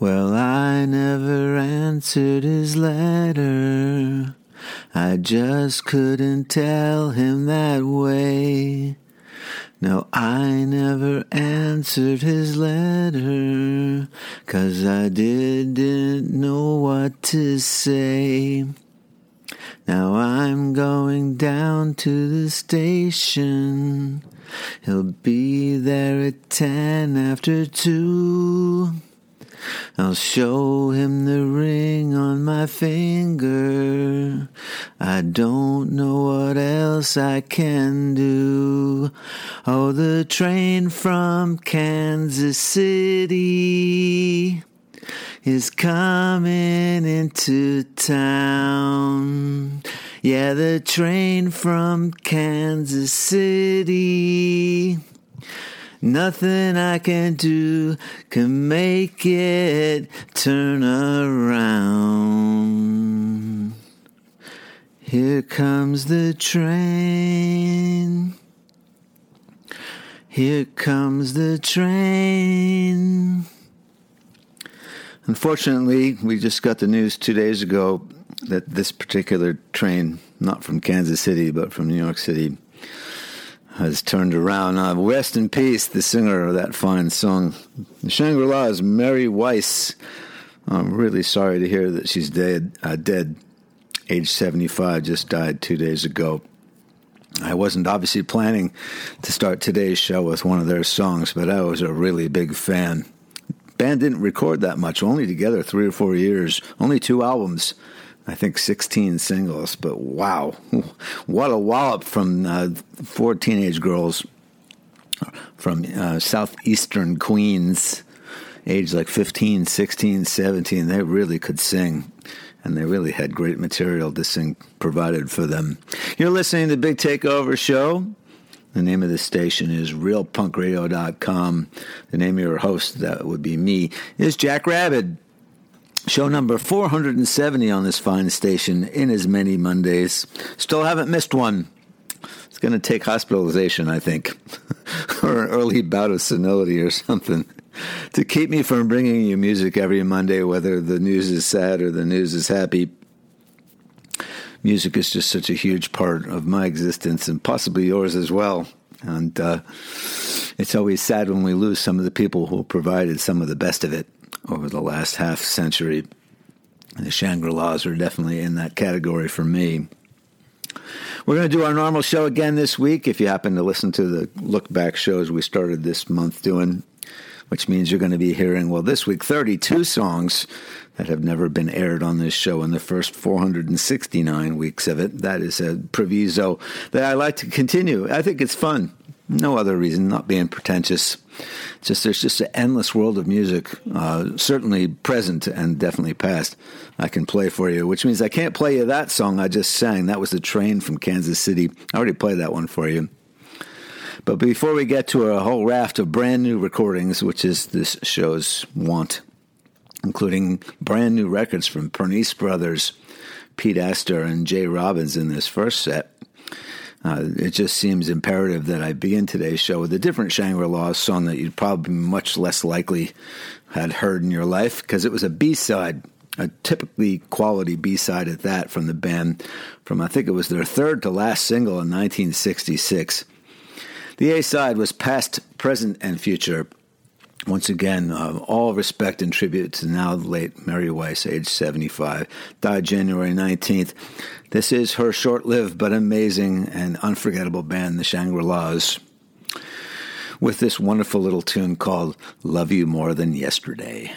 Well, I never answered his letter. I just couldn't tell him that way. No, I never answered his letter, 'cause I didn't know what to say. Now I'm going down to the station. He'll be there at ten after two. I'll show him the ring on my finger. I don't know what else I can do. Oh, the train from Kansas City is coming into town. Yeah, the train from Kansas City. Nothing I can do can make it turn around. Here comes the train. Here comes the train. Unfortunately, we just got the news two days ago that this particular train, not from Kansas City, but from New York City, has turned around. Uh, rest in peace, the singer of that fine song. Shangri La's Mary Weiss. I'm really sorry to hear that she's dead. Uh, dead, age 75, just died two days ago. I wasn't obviously planning to start today's show with one of their songs, but I was a really big fan. Band didn't record that much, only together three or four years, only two albums. I think 16 singles, but wow, what a wallop from uh, four teenage girls from uh, southeastern Queens, aged like 15, 16, 17. They really could sing, and they really had great material to sing provided for them. You're listening to the Big Takeover Show. The name of the station is realpunkradio.com. The name of your host, that would be me, is Jack Rabid. Show number 470 on this fine station in as many Mondays. Still haven't missed one. It's going to take hospitalization, I think, or an early bout of senility or something to keep me from bringing you music every Monday, whether the news is sad or the news is happy. Music is just such a huge part of my existence and possibly yours as well. And uh, it's always sad when we lose some of the people who provided some of the best of it over the last half century. The Shangri La's are definitely in that category for me. We're going to do our normal show again this week. If you happen to listen to the look back shows we started this month doing, which means you're going to be hearing, well, this week, 32 songs that have never been aired on this show in the first 469 weeks of it. That is a proviso that I like to continue. I think it's fun. No other reason, not being pretentious. Just there's just an endless world of music, uh, certainly present and definitely past. I can play for you, which means I can't play you that song I just sang. That was the train from Kansas City. I already played that one for you. But before we get to a whole raft of brand new recordings, which is this show's want, including brand new records from Pernice Brothers, Pete Astor, and J. Robbins in this first set. Uh, it just seems imperative that I begin today's show with a different Shangri La song that you'd probably much less likely had heard in your life because it was a B side, a typically quality B side at that from the band from I think it was their third to last single in 1966. The A side was Past, Present, and Future. Once again, uh, all respect and tribute to now late Mary Weiss, age 75, died January 19th. This is her short lived but amazing and unforgettable band, the Shangri La's, with this wonderful little tune called Love You More Than Yesterday.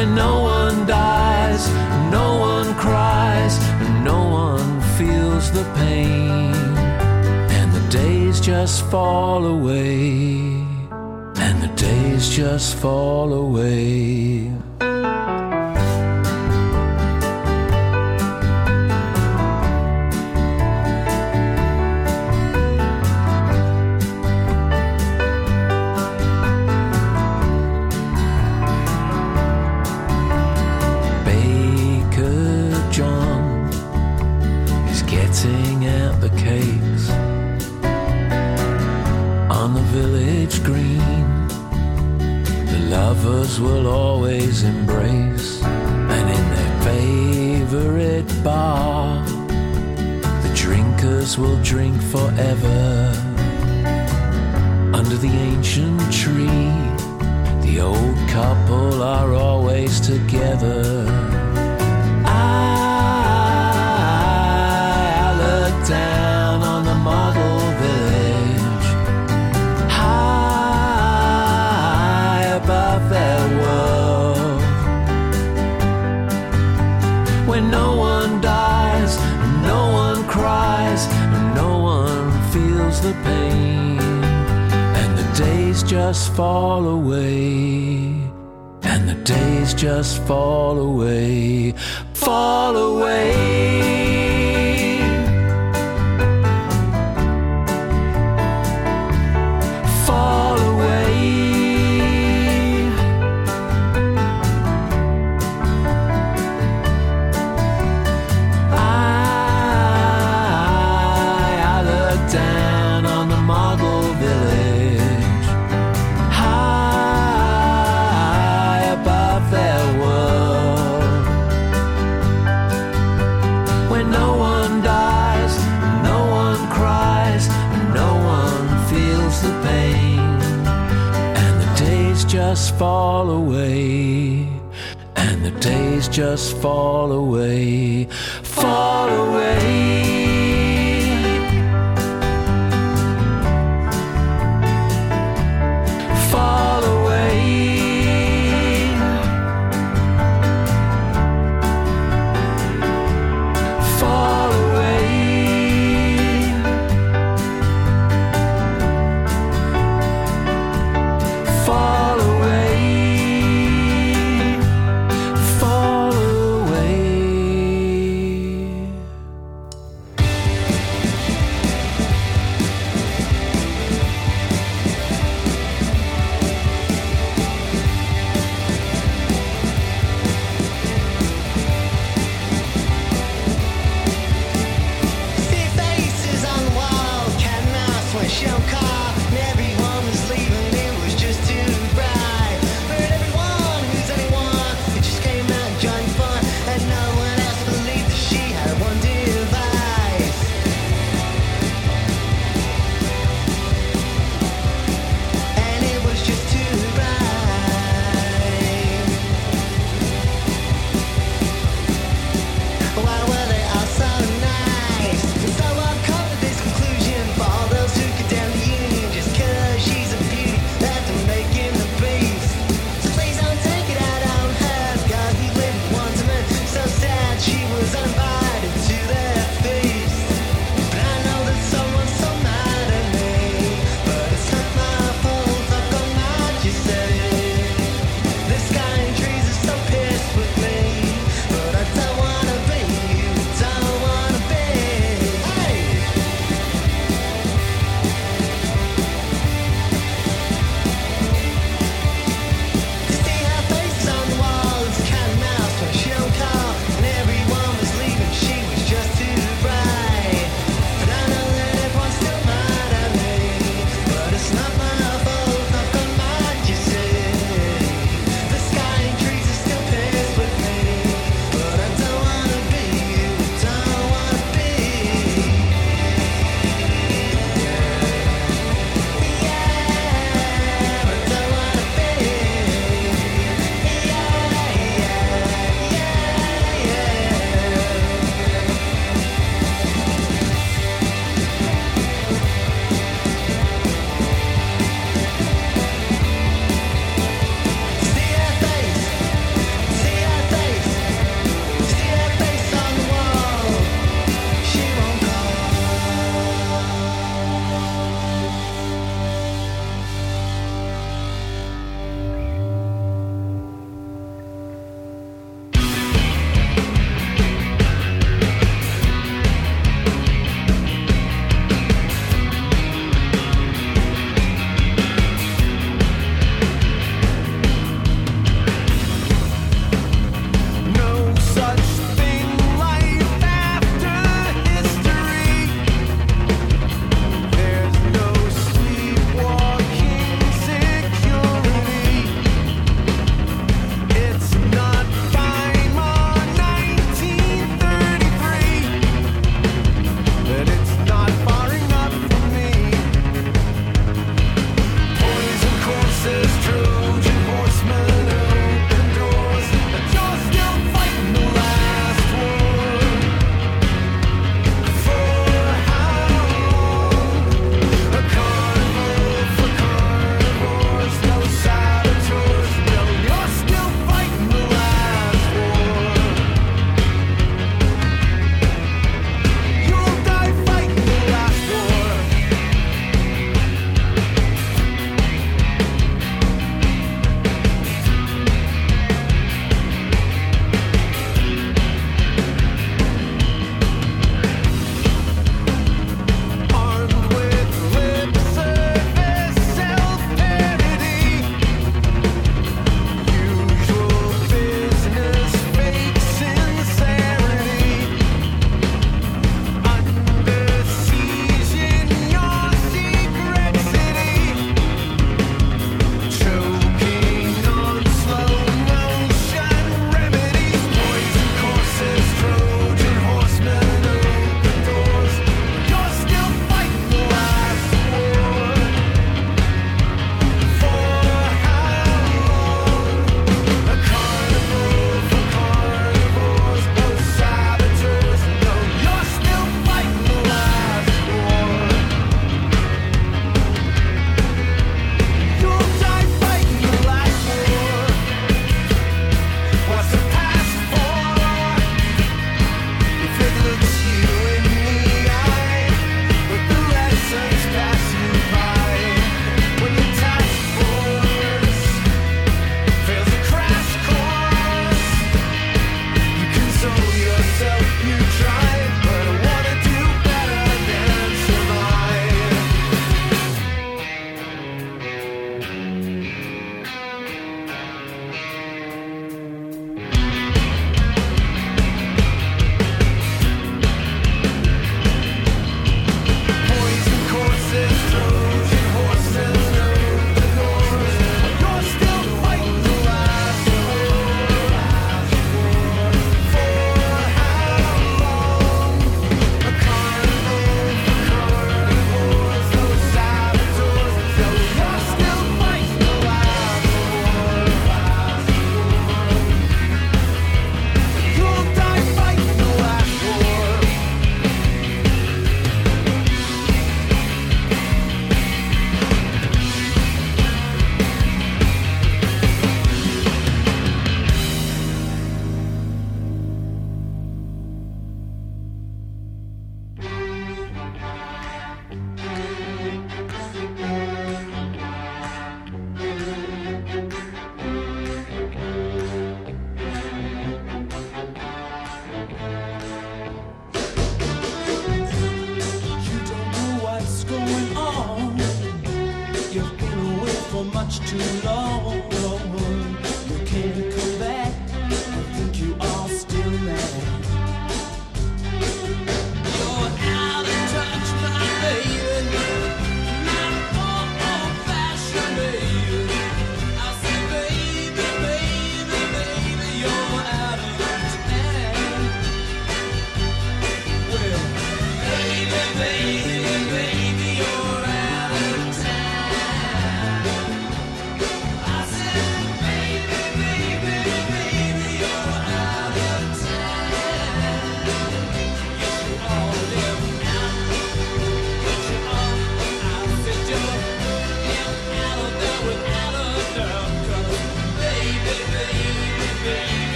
when no one dies, no one cries, and no one feels the pain. And the days just fall away, and the days just fall away. lovers will always embrace, and in their favorite bar, the drinkers will drink forever. Under the ancient tree, the old couple are always together. just fall away. And the days just fall away, fall away. Just fall away,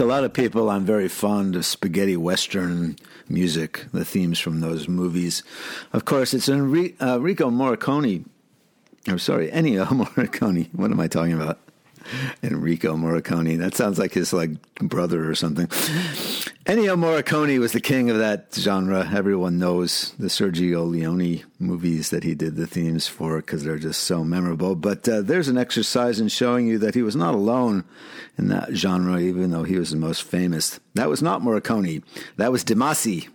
a lot of people, I'm very fond of spaghetti western music, the themes from those movies. Of course, it's Enri- uh, Enrico Morricone. I'm sorry, Ennio Morricone. What am I talking about? Enrico Morricone. That sounds like his like brother or something. Ennio Morricone was the king of that genre. Everyone knows the Sergio Leone movies that he did the themes for because they're just so memorable. But uh, there's an exercise in showing you that he was not alone in that genre, even though he was the most famous. That was not Morricone. That was De Masi.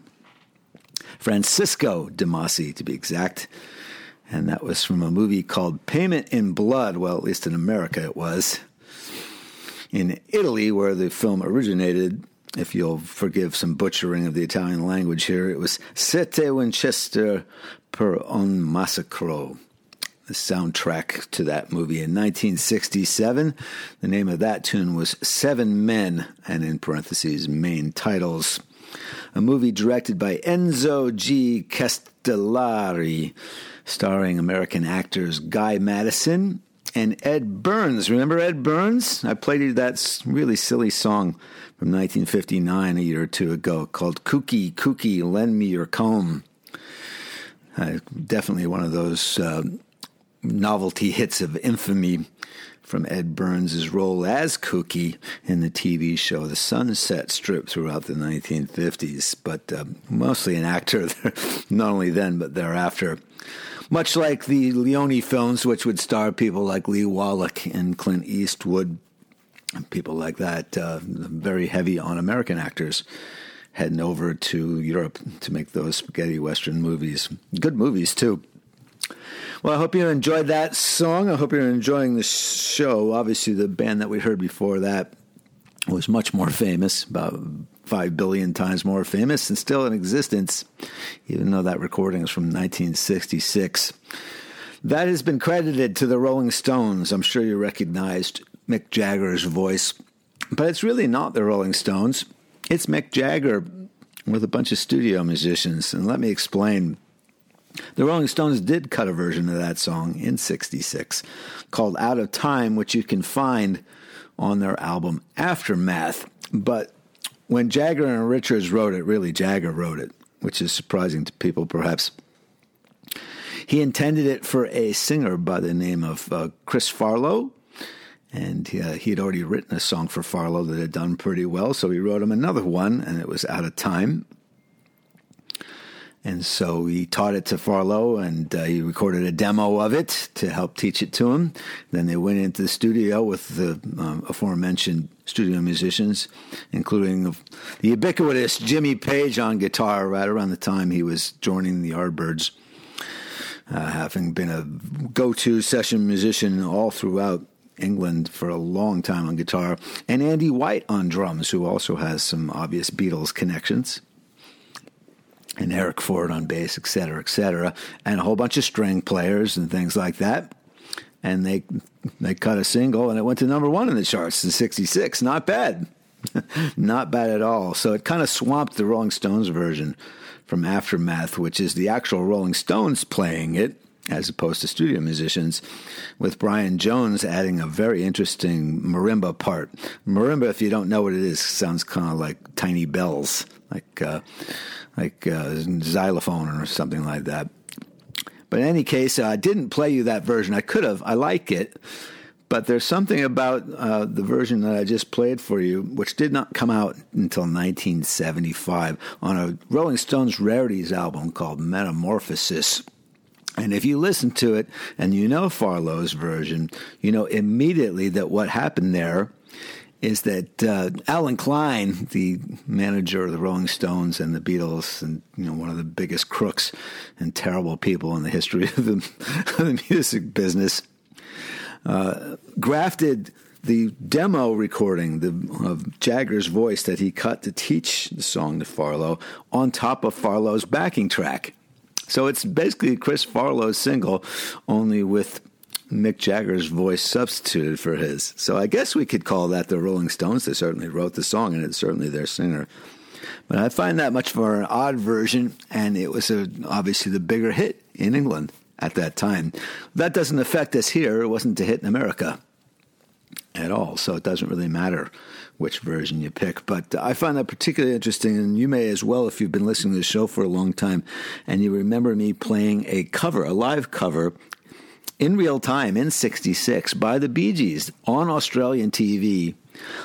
Francisco De Masi, to be exact and that was from a movie called Payment in Blood. Well, at least in America it was. In Italy, where the film originated, if you'll forgive some butchering of the Italian language here, it was Sette Winchester per un massacro, the soundtrack to that movie in 1967. The name of that tune was Seven Men, and in parentheses, main titles. A movie directed by Enzo G. Castellari starring American actors Guy Madison and Edd Byrnes. Remember Edd Byrnes? I played that really silly song from 1959, a year or two ago, called Kooky Kooky, Lend Me Your Comb. Uh, definitely one of those uh, novelty hits of infamy from Edd Byrnes' role as Kooky in the TV show The Sunset Strip throughout the 1950s, but uh, mostly an actor, not only then, but thereafter much like the Leone films, which would star people like Lee Wallach and Clint Eastwood, people like that, uh, very heavy on American actors heading over to Europe to make those spaghetti western movies. Good movies, too. Well, I hope you enjoyed that song. I hope you're enjoying the show. Obviously, the band that we heard before that was much more famous, about five billion times more famous and still in existence, even though that recording is from 1966. That has been credited to the Rolling Stones. I'm sure you recognized Mick Jagger's voice, but it's really not the Rolling Stones. It's Mick Jagger with a bunch of studio musicians. And let me explain. The Rolling Stones did cut a version of that song in 66 called Out of Time, which you can find on their album Aftermath. But when Jagger and Richards wrote it, really Jagger wrote it, which is surprising to people perhaps. He intended it for a singer by the name of uh, Chris Farlowe, and uh, he had already written a song for Farlowe that had done pretty well, so he wrote him another one, and it was out of time. And so he taught it to Farlowe and uh, he recorded a demo of it to help teach it to him. Then they went into the studio with the um, aforementioned studio musicians, including the, ubiquitous Jimmy Page on guitar right around the time he was joining the Yardbirds, uh, having been a go to session musician all throughout. England for a long time on guitar, and Andy White on drums, who also has some obvious Beatles connections and Eric Ford on bass, et cetera, et cetera, and a whole bunch of string players and things like that. And they they cut a single, and it went to number one in the charts in '66. Not bad, not bad at all. So it kind of swamped the Rolling Stones version from Aftermath, which is the actual Rolling Stones playing it as opposed to studio musicians, with Brian Jones adding a very interesting marimba part. Marimba, if you don't know what it is, sounds kind of like tiny bells, like. Uh, like uh, xylophone or something like that. But in any case, I didn't play you that version. I could have. I like it. But there's something about uh, the version that I just played for you, which did not come out until 1975 on a Rolling Stones Rarities album called Metamorphosis. And if you listen to it and you know Farlowe's version, you know immediately that what happened there is that uh, Allen Klein, the manager of the Rolling Stones and the Beatles, and you know one of the biggest crooks and terrible people in the history of the, of the music business, uh, grafted the demo recording the, of Jagger's voice that he cut to teach the song to Farlowe on top of Farlowe's backing track. So it's basically Chris Farlowe's single, only with Mick Jagger's voice substituted for his. So I guess we could call that the Rolling Stones. They certainly wrote the song, and it's certainly their singer. But I find that much more an odd version, and it was a, obviously the bigger hit in England at that time. That doesn't affect us here. It wasn't a hit in America. at all. So it doesn't really matter which version you pick. But I find that particularly interesting, and you may as well if you've been listening to the show for a long time and you remember me playing a cover, a live cover in real time in 66 by the Bee Gees on Australian TV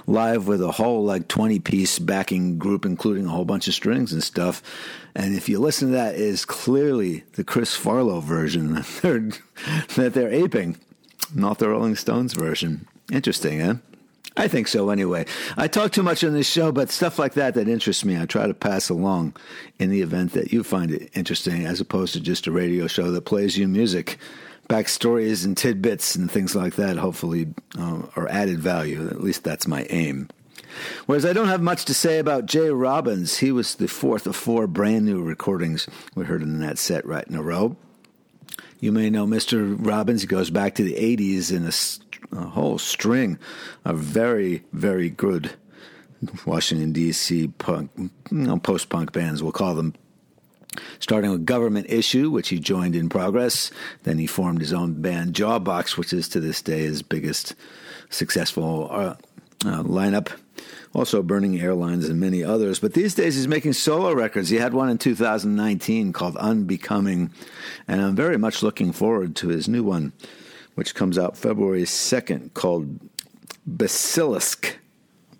live with a whole like 20 piece backing group including a whole bunch of strings and stuff and if you listen to that is clearly the chris farlowe version that they're, that they're aping not the rolling stones version interesting eh I think so anyway. I talk too much on this show, but stuff like that that interests me, I try to pass along in the event that you find it interesting, as opposed to just a radio show that plays you music. Backstories and tidbits and things like that, hopefully, uh, are added value. At least that's my aim. Whereas I don't have much to say about J. Robbins. He was the fourth of four brand new recordings we heard in that set right in a row. You may know Mr. Robbins. He goes back to the 80s in a, a whole string of very, very good Washington, D.C. punk, you know, post punk bands, we'll call them. Starting with Government Issue, which he joined in progress. Then he formed his own band, Jawbox, which is to this day his biggest successful uh, uh, lineup. Also, Burning Airlines and many others. But these days, he's making solo records. He had one in 2019 called Unbecoming, and I'm very much looking forward to his new one, which comes out February 2nd, called Basilisk.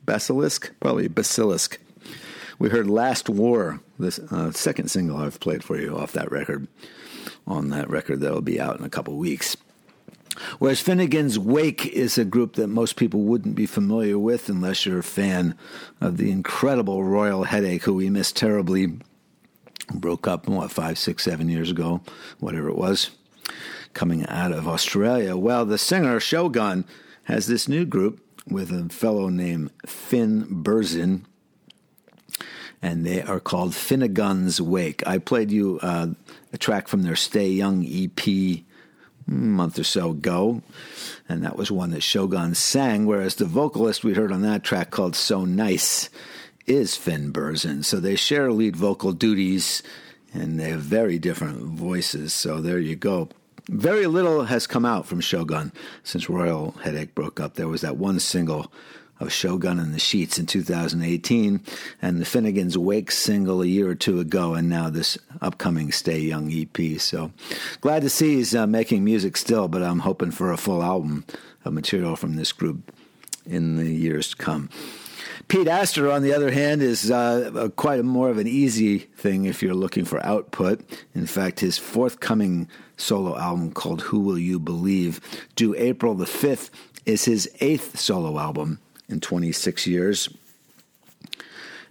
Basilisk? Probably Basilisk. We heard Last War, the uh, second single I've played for you off that record, on that record that'll be out in a couple weeks. Whereas Finnegan's Wake is a group that most people wouldn't be familiar with unless you're a fan of the incredible Royal Headache, who we missed terribly. Broke up, what, five, six, seven years ago, whatever it was, coming out of Australia. Well, the singer, Shogun, has this new group with a fellow named Finn Burzin, and they are called Finnegan's Wake. I played you uh, a track from their Stay Young EP a month or so ago, and that was one that Shogun sang. Whereas the vocalist we heard on that track called "So Nice" is Finn Burzin, so they share lead vocal duties, and they have very different voices. So there you go. Very little has come out from Shogun since Royal Headache broke up. There was that one single of Shogun and the Sheets in 2018, and the Finnegan's Wake single a year or two ago, and now this upcoming Stay Young EP. So glad to see he's uh, making music still, but I'm hoping for a full album of material from this group in the years to come. Pete Astor, on the other hand, is uh, quite a more of an easy thing if you're looking for output. In fact, his forthcoming solo album called Who Will You Believe, due April the 5th, is his eighth solo album in 26 years.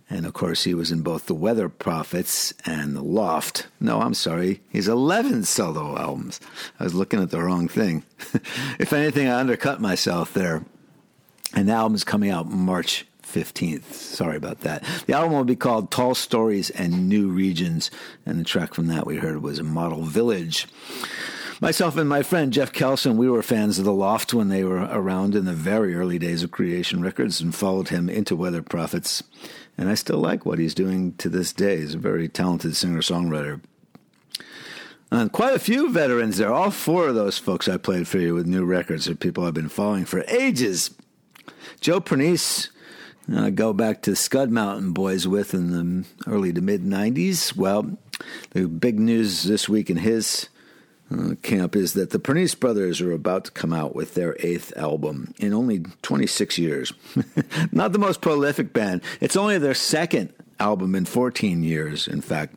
And of course, he was in both The Weather Prophets and The Loft. No, I'm sorry, he's 11 solo albums. I was looking at the wrong thing. if anything, I undercut myself there. And the album's coming out March 15th. Sorry about that. The album will be called Tall Stories and New Regions, and the track from that we heard was Model Village. Myself and my friend Jeff Kelson, we were fans of The Loft when they were around in the very early days of Creation Records and followed him into Weather Prophets. And I still like what he's doing to this day. He's a very talented singer songwriter. And quite a few veterans there. All four of those folks I played for you with new records are people I've been following for ages. Joe Pernice, uh, go back to Scud Mountain Boys with in the early to mid 90s. Well, the big news this week in his uh, camp is that the Pernice brothers are about to come out with their eighth album in only 26 years. Not the most prolific band. It's only their second album in 14 years, in fact,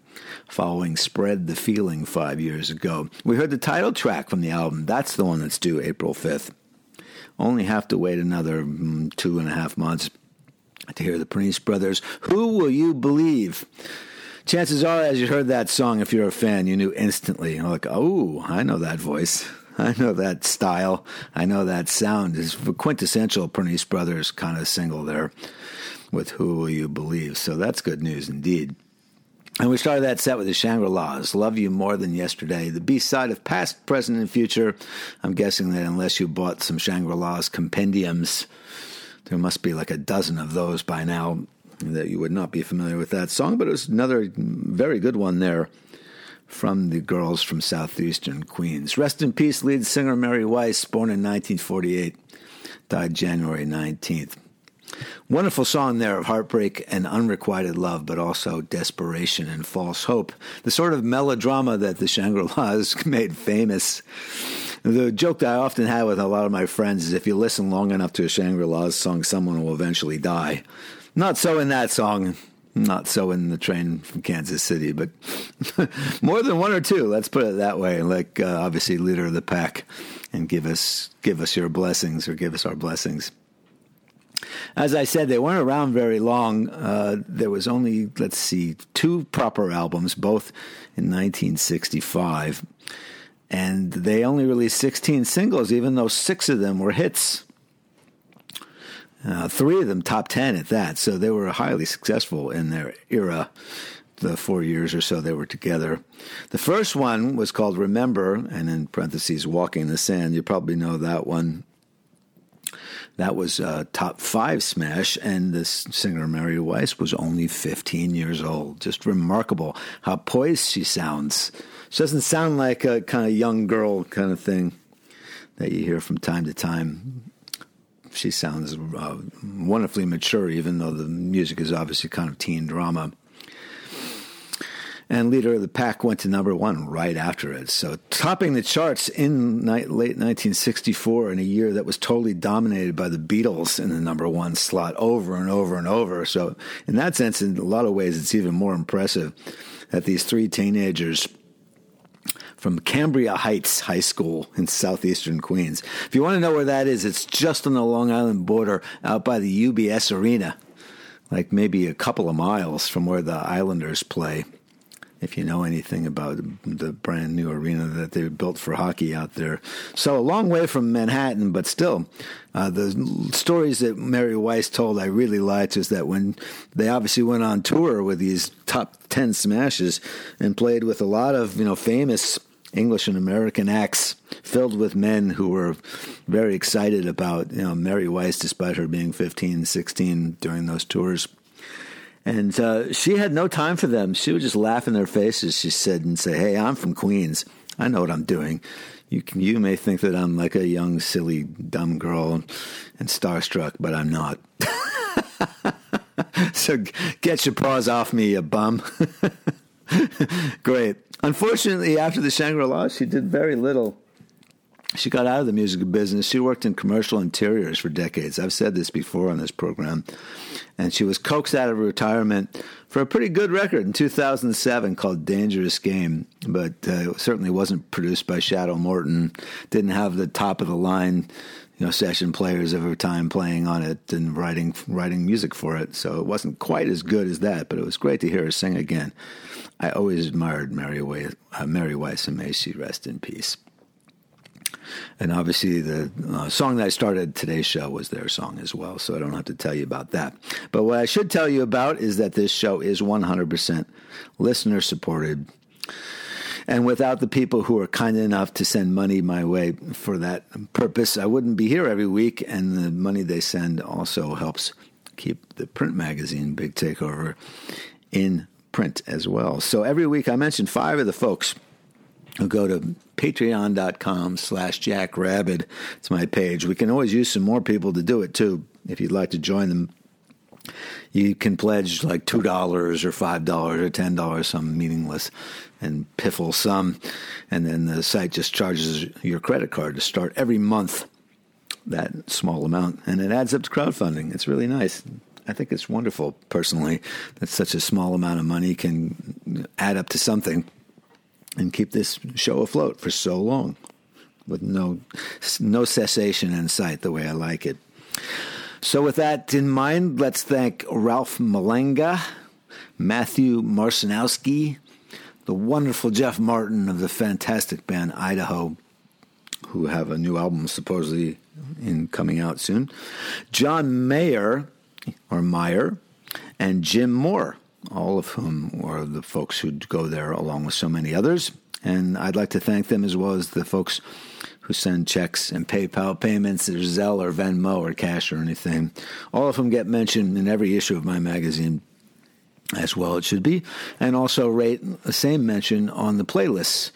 following Spread the Feeling five years ago. We heard the title track from the album. That's the one that's due April 5th. Only have to wait another mm, two and a half months to hear the Pernice brothers. Who will you believe? Chances are, as you heard that song, if you're a fan, you knew instantly. You're like, oh, I know that voice. I know that style. I know that sound. It's quintessential Pernice Brothers kind of single there with Who Will You Believe? So that's good news indeed. And we started that set with the Shangri La's, Love You More Than Yesterday, the B side of Past, Present, and Future. I'm guessing that unless you bought some Shangri La's compendiums, there must be like a dozen of those by now that you would not be familiar with that song, but it was another very good one there from the girls from southeastern Queens. Rest in peace, lead singer Mary Weiss, born in 1948, died January 19th. Wonderful song there of heartbreak and unrequited love, but also desperation and false hope. The sort of melodrama that the Shangri La's made famous. The joke that I often have with a lot of my friends is if you listen long enough to a Shangri La's song, someone will eventually die. Not so in that song. Not so in the train from Kansas City, but more than one or two. Let's put it that way. Like uh, obviously, leader of the pack, and give us give us your blessings or give us our blessings. As I said, they weren't around very long. Uh, there was only, let's see, two proper albums, both in 1965. And they only released 16 singles, even though six of them were hits. Uh, three of them top 10 at that. So they were highly successful in their era, the four years or so they were together. The first one was called Remember, and in parentheses, Walking in the Sand. You probably know that one. That was a top five smash, and this singer, Mary Weiss, was only 15 years old. Just remarkable how poised she sounds. She doesn't sound like a kind of young girl kind of thing that you hear from time to time. She sounds uh, wonderfully mature, even though the music is obviously kind of teen drama and Leader of the Pack went to number one right after it. So, topping the charts in late 1964 in a year that was totally dominated by the Beatles in the number one slot over and over and over. So, in that sense, in a lot of ways, it's even more impressive that these three teenagers from Cambria Heights High School in southeastern Queens. If you want to know where that is, it's just on the Long Island border out by the UBS Arena, like maybe a couple of miles from where the Islanders play if you know anything about the brand new arena that they built for hockey out there. So a long way from Manhattan, but still, uh, the stories that Mary Weiss told I really liked is that when they obviously went on tour with these top 10 smashes and played with a lot of, you know, famous English and American acts filled with men who were very excited about, you know, Mary Weiss despite her being 15, 16 during those tours. And uh, she had no time for them. She would just laugh in their faces. She said and say, "Hey, I'm from Queens. I know what I'm doing. You can, you may think that I'm like a young, silly, dumb girl and starstruck, but I'm not. so get your paws off me, you bum." Great. Unfortunately, after the Shangri La, she did very little. She got out of the music business. She worked in commercial interiors for decades. I've said this before on this program. And she was coaxed out of retirement for a pretty good record in 2007 called Dangerous Game, but uh, it certainly wasn't produced by Shadow Morton. Didn't have the top of the line, you know, session players of her time playing on it and writing writing music for it. So it wasn't quite as good as that, but it was great to hear her sing again. I always admired Mary, Weiss, uh, Mary Weiss and she rest in peace. And obviously, the uh, song that I started today's show was their song as well, so I don't have to tell you about that. But what I should tell you about is that this show is 100% listener supported. And without the people who are kind enough to send money my way for that purpose, I wouldn't be here every week. And the money they send also helps keep the print magazine, Big Takeover, in print as well. So every week I mention five of the folks who go to patreon.com slash jackrabid. It's my page. We can always use some more people to do it too if you'd like to join them. You can pledge like $2 or $5 or $10, some meaningless and piffle sum. And then the site just charges your credit card to start every month that small amount. And it adds up to crowdfunding. It's really nice. I think it's wonderful, personally, that such a small amount of money can add up to something and keep this show afloat for so long with no no cessation in sight the way I like it. So with that in mind, let's thank Ralph Malenga, Matthew Marcinowski, the wonderful Jeff Martin of the fantastic band Idaho, who have a new album supposedly in coming out soon, John Mayer or Meyer, and Jim Moore all of whom are the folks who go there along with so many others. And I'd like to thank them as well as the folks who send checks and PayPal payments or Zelle or Venmo or cash or anything. All of them get mentioned in every issue of my magazine. as well it should be, and also rate the same mention on the playlists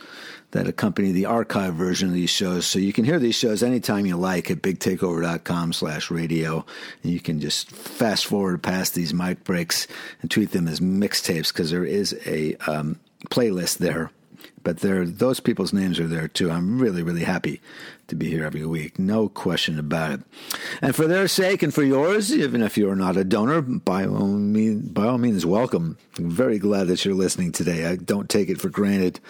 that accompany the archive version of these shows. So you can hear these shows anytime you like at bigtakeover.com slash radio. And you can just fast forward past these mic breaks and tweet them as mixtapes because there is a um, playlist there. But there, those people's names are there too. I'm really, really happy to be here every week. No question about it. And for their sake and for yours, even if you're not a donor, by all means, by all means, welcome. I'm very glad that you're listening today. I don't take it for granted.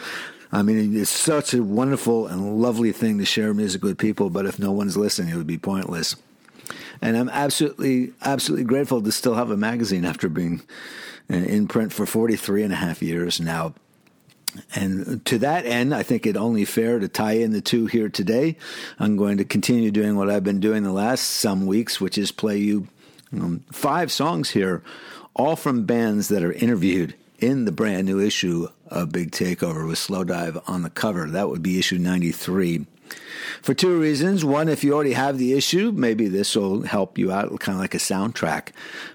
I mean, it's such a wonderful and lovely thing to share music with people, but if no one's listening, it would be pointless. And I'm absolutely, absolutely grateful to still have a magazine after being in print for 43 and a half years now. And to that end, I think it only fair to tie in the two here today. I'm going to continue doing what I've been doing the last some weeks, which is play you um, five songs here, all from bands that are interviewed in the brand new issue of Big Takeover with Slowdive on the cover. That would be issue 93. For two reasons. One, if you already have the issue, maybe this will help you out, kind of like a soundtrack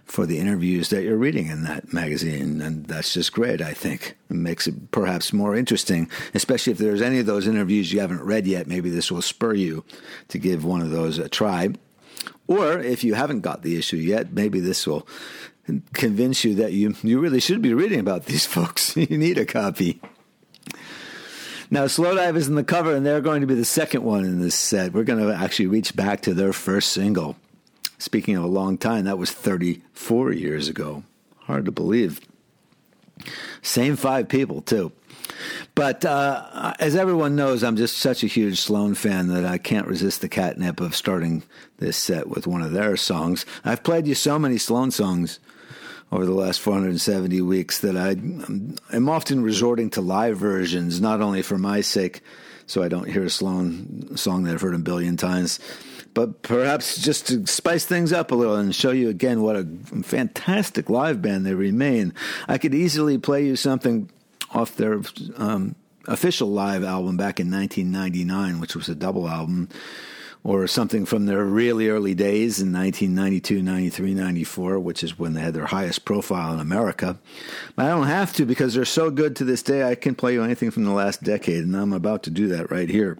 for the interviews that you're reading in that magazine. And that's just great, I think. It makes it perhaps more interesting, especially if there's any of those interviews you haven't read yet. Maybe this will spur you to give one of those a try. Or if you haven't got the issue yet, maybe this will convince you that you, you really should be reading about these folks. you need a copy. Now, Slowdive is in the cover, and they're going to be the second one in this set. We're going to actually reach back to their first single. Speaking of a long time, that was 34 years ago. Hard to believe. Same five people, too. But uh, as everyone knows, I'm just such a huge Sloan fan that I can't resist the catnip of starting this set with one of their songs. I've played you so many Sloan songs over the last 470 weeks that I am often resorting to live versions, not only for my sake, so I don't hear a Sloan song that I've heard a billion times, but perhaps just to spice things up a little and show you again what a fantastic live band they remain. I could easily play you something off their um, official live album back in 1999, which was a double album or something from their really early days in 1992, 93, 94, which is when they had their highest profile in America. But I don't have to because they're so good to this day. I can play you anything from the last decade, and I'm about to do that right here.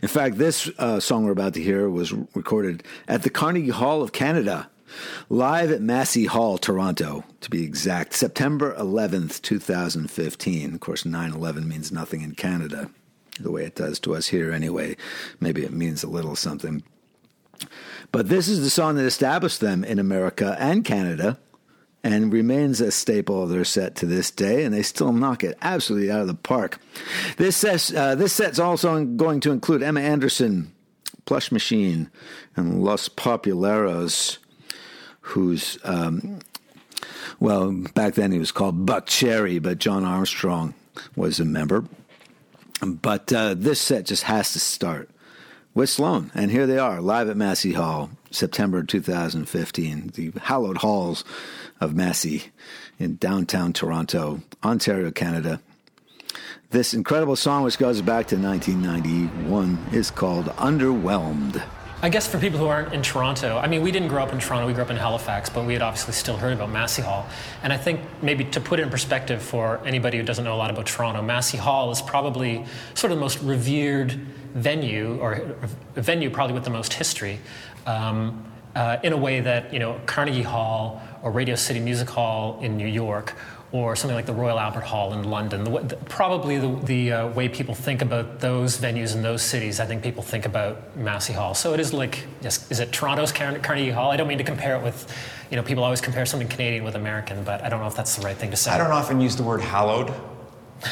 In fact, this uh, song we're about to hear was recorded at the Carnegie Hall of Canada, live at Massey Hall, Toronto, to be exact, September 11th, 2015. Of course, 9 11 means nothing in Canada the way it does to us here anyway. Maybe it means a little something. But this is the song that established them in America and Canada and remains a staple of their set to this day, and they still knock it absolutely out of the park. This, set, uh, this set's also going to include Emma Anderson, Plush Machine, and Los Populares, who's, um, well, back then he was called Buck Cherry, but John Armstrong was a member. But uh, this set just has to start with Sloan. And here they are, live at Massey Hall, September 2015, the hallowed halls of Massey in downtown Toronto, Ontario, Canada. This incredible song, which goes back to 1991, is called Underwhelmed. I guess for people who aren't in Toronto, I mean, we didn't grow up in Toronto, we grew up in Halifax, but we had obviously still heard about Massey Hall. And I think maybe to put it in perspective for anybody who doesn't know a lot about Toronto, Massey Hall is probably sort of the most revered venue, or venue probably with the most history, um, uh, in a way that, you know, Carnegie Hall or Radio City Music Hall in New York or something like the Royal Albert Hall in London. The, the, probably the, the uh, way people think about those venues in those cities, I think people think about Massey Hall. So it is like, yes, is it Toronto's Carnegie Hall? I don't mean to compare it with, you know, people always compare something Canadian with American, but I don't know if that's the right thing to say. I don't often use the word hallowed,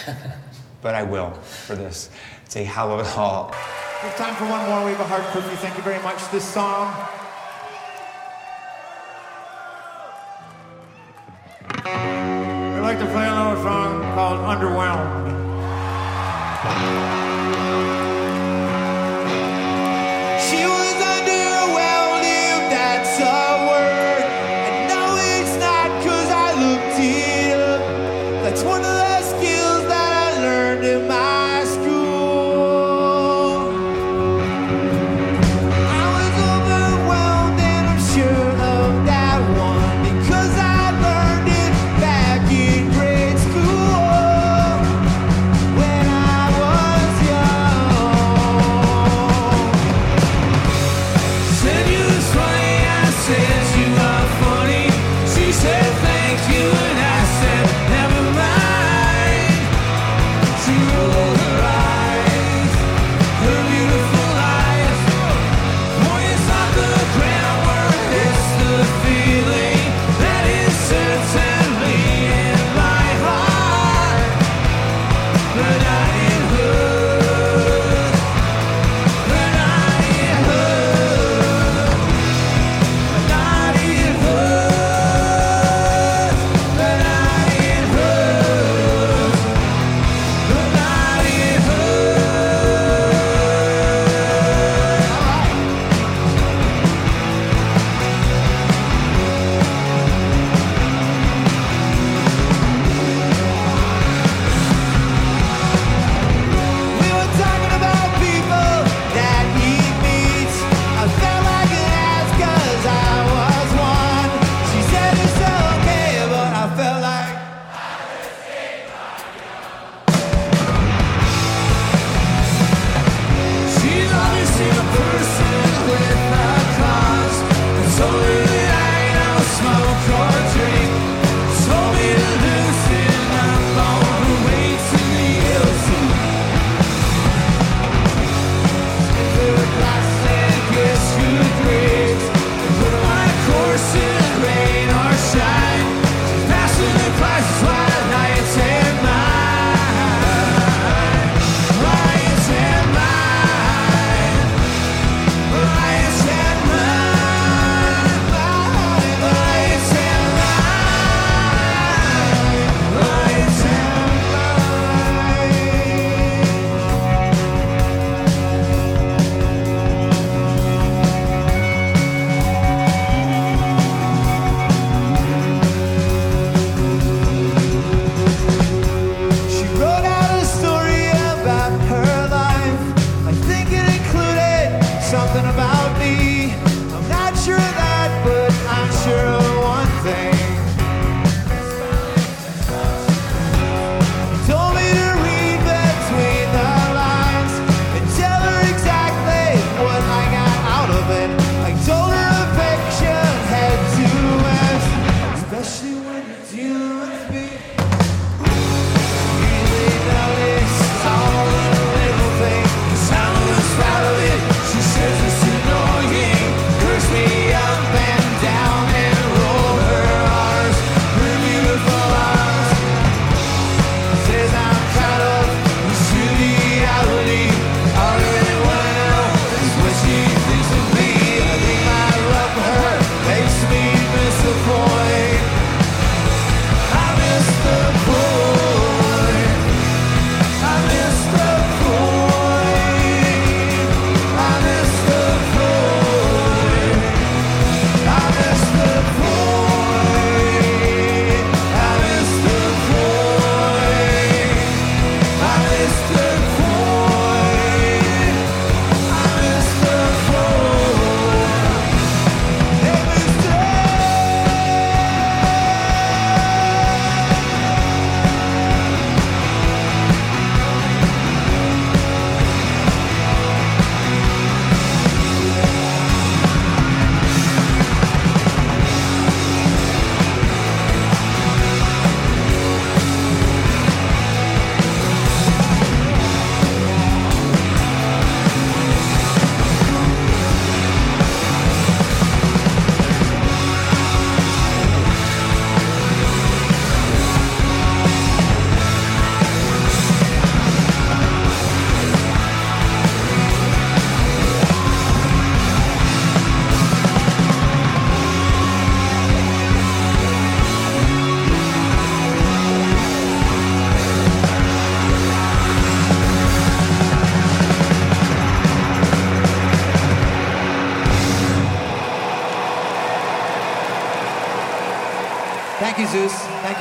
but I will for this. It's a hallowed hall. We have time for one more. We have a hard cookie. Thank you very much. This song I'd like to play a little song called Underwhelmed.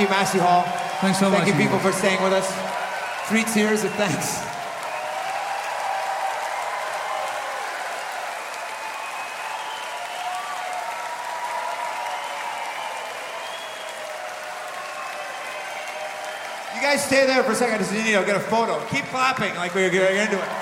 You, Massey Hall. Thanks so Thank much, you, people, for staying with us. Three tears of thanks. You guys stay there for a second. Just you know, get a photo. Keep clapping like we're getting into it.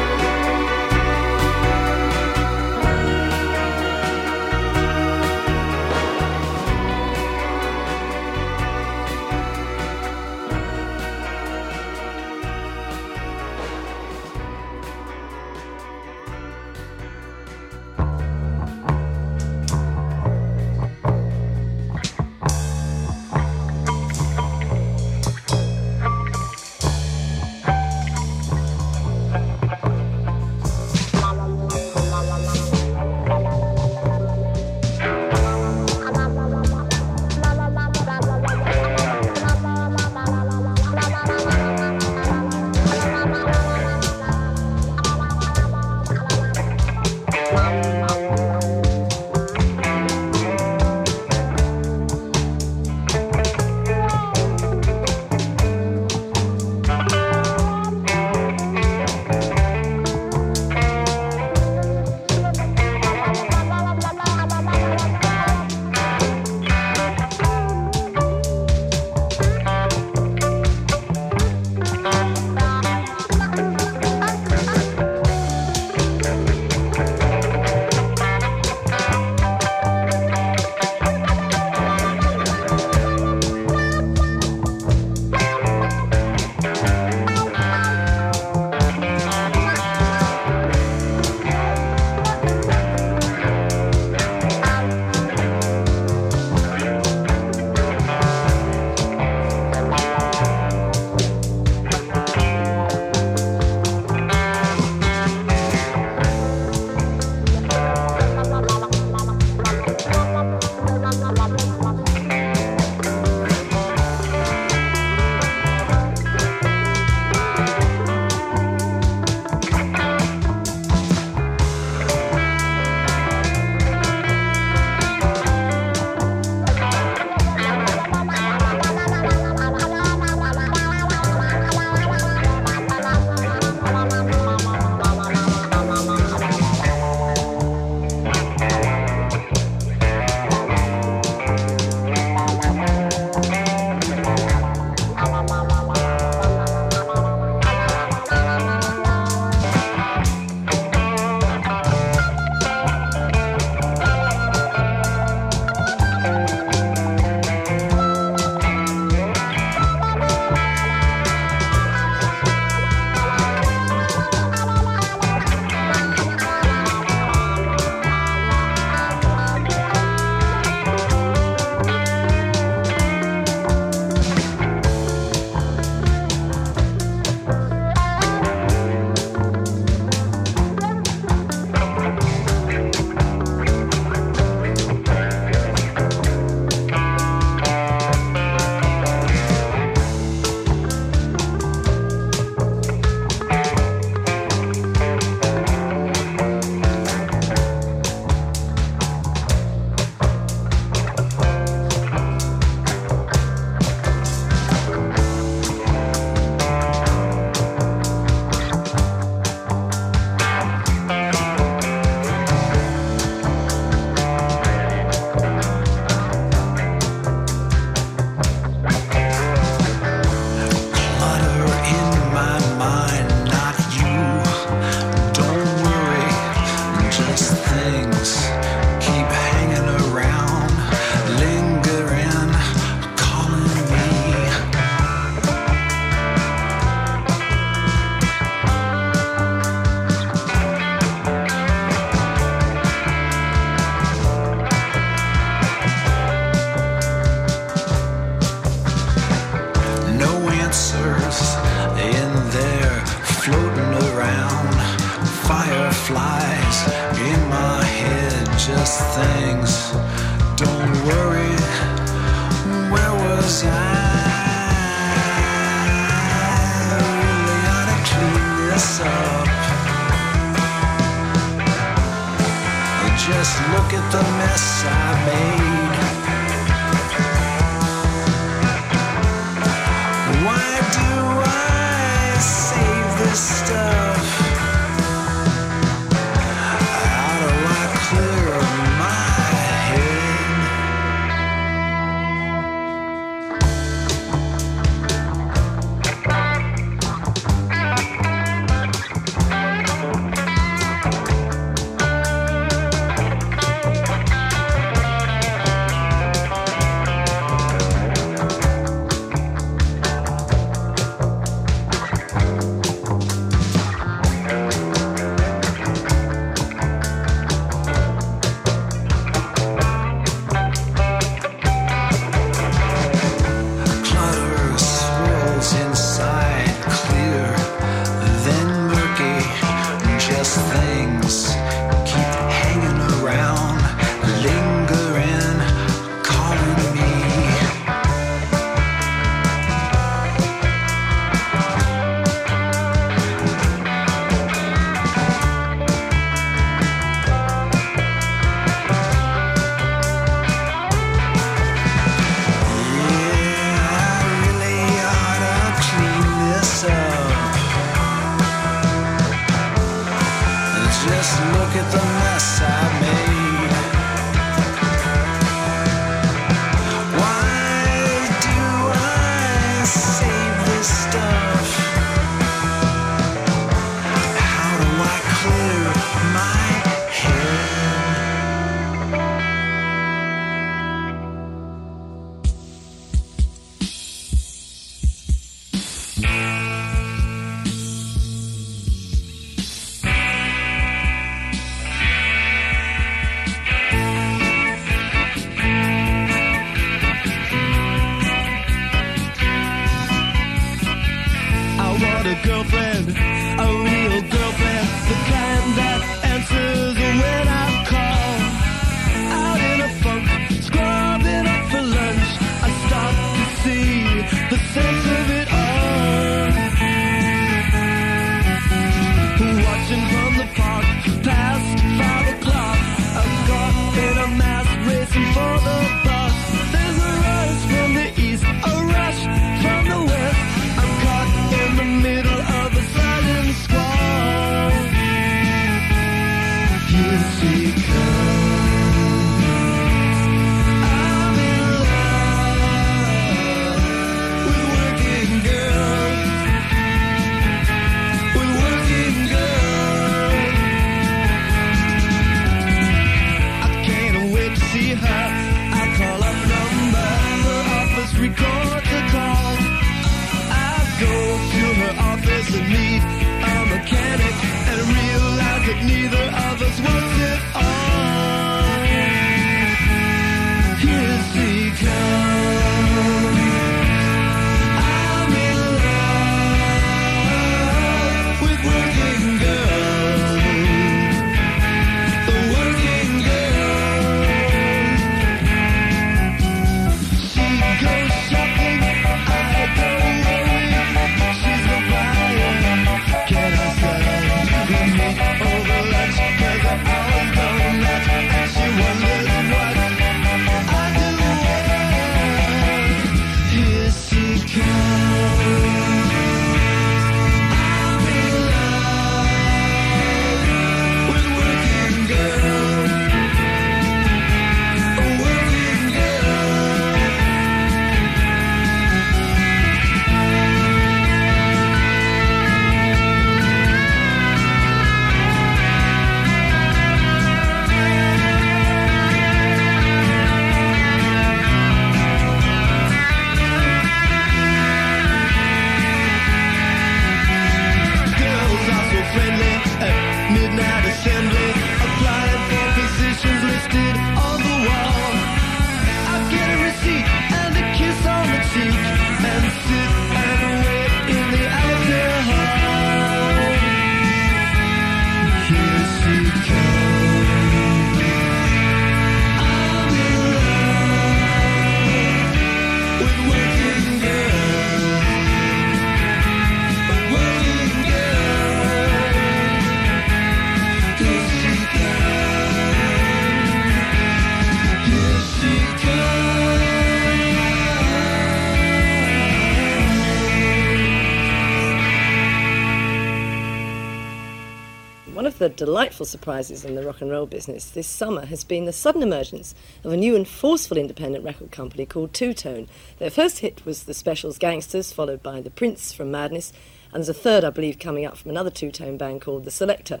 delightful surprises in the rock and roll business this summer has been the sudden emergence of a new and forceful independent record company called Two Tone. Their first hit was The Specials Gangsters, followed by The Prince from Madness, and there's a third, I believe, coming up from another two tone band called The Selecter.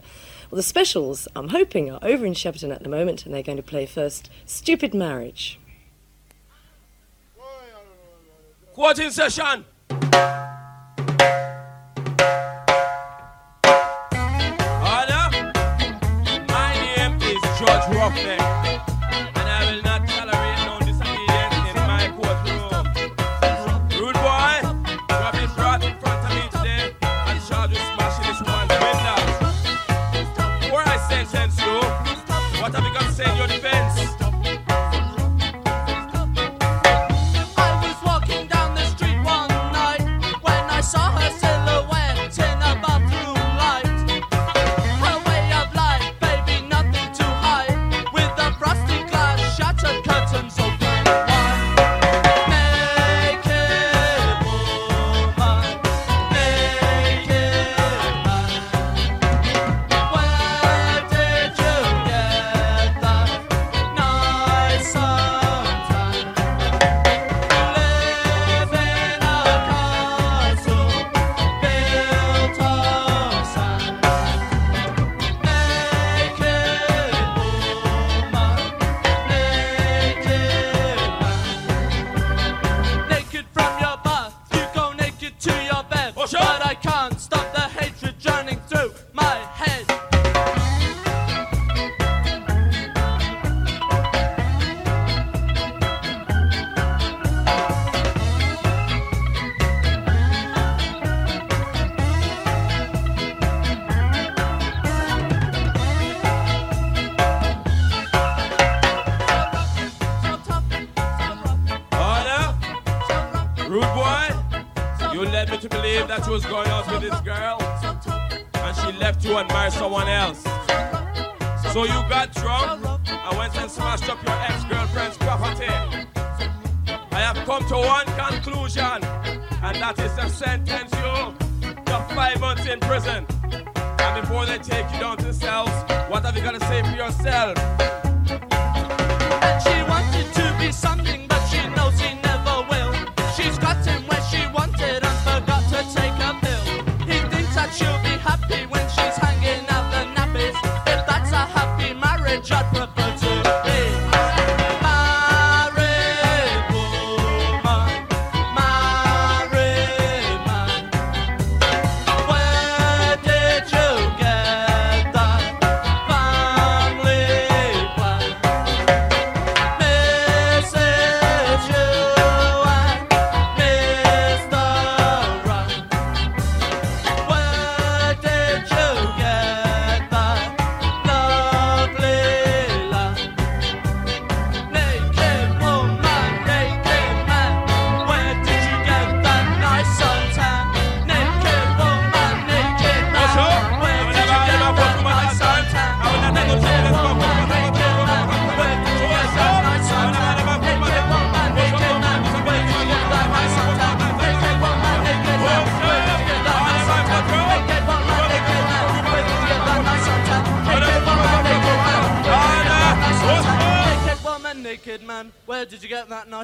Well, the specials, I'm hoping, are over in Shepperton at the moment, and they're going to play first Stupid Marriage. Quoting session.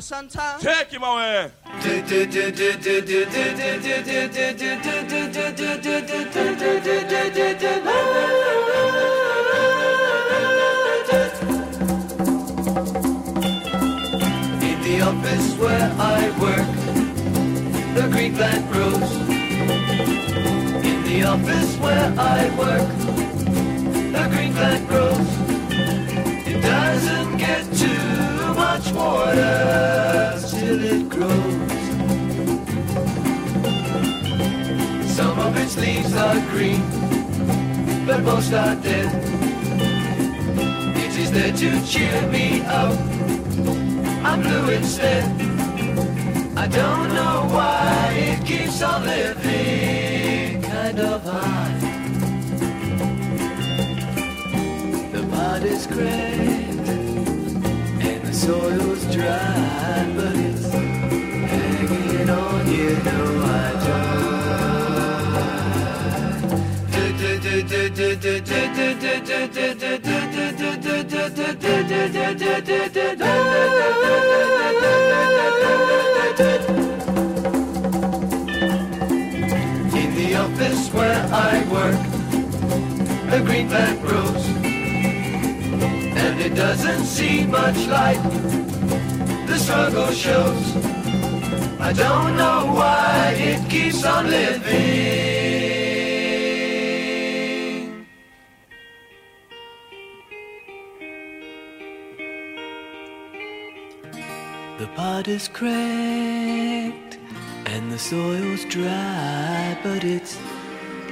Santa. Take him away. In the office where I work, the green plant grows. In the office where I work, the green plant grows. It doesn't get too much water. leaves are green, but most are dead. It is there to cheer me up. I'm blue instead. I don't know why it keeps on living kind of high. The mud is cracked and the soil's dry, but it's hanging on, you know I. In the office where I work, the green plant grows. And it doesn't see much light, the struggle shows. I don't know why it keeps on living. The pot is cracked and the soil's dry, but it's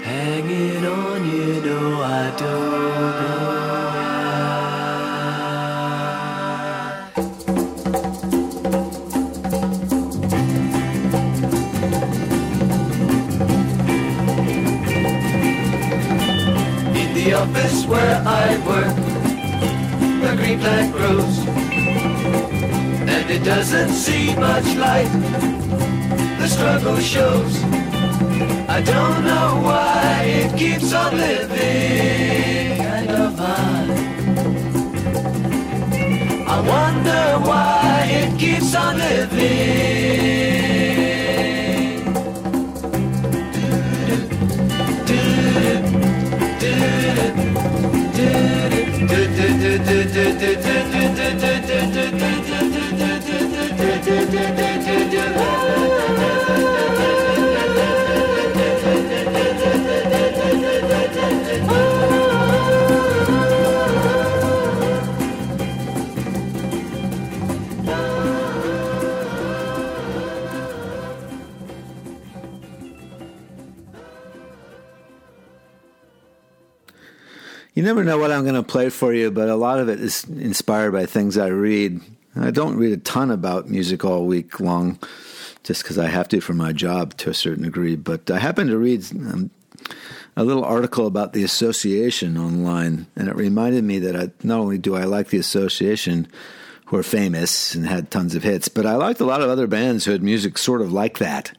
hanging on, you know, I don't know. In the office where I work, the green plant grows, it doesn't see much light. The struggle shows. I don't know why it keeps on living. Kind of odd. I wonder why it keeps on living. You never know what I'm going to play for you, but a lot of it is inspired by things I read. Don't read a ton about music all week long, just because I have to for my job to a certain degree. But I happened to read um, a little article about the association online, and it reminded me that I, not only do I like the association, who are famous and had tons of hits, but I liked a lot of other bands who had music sort of like that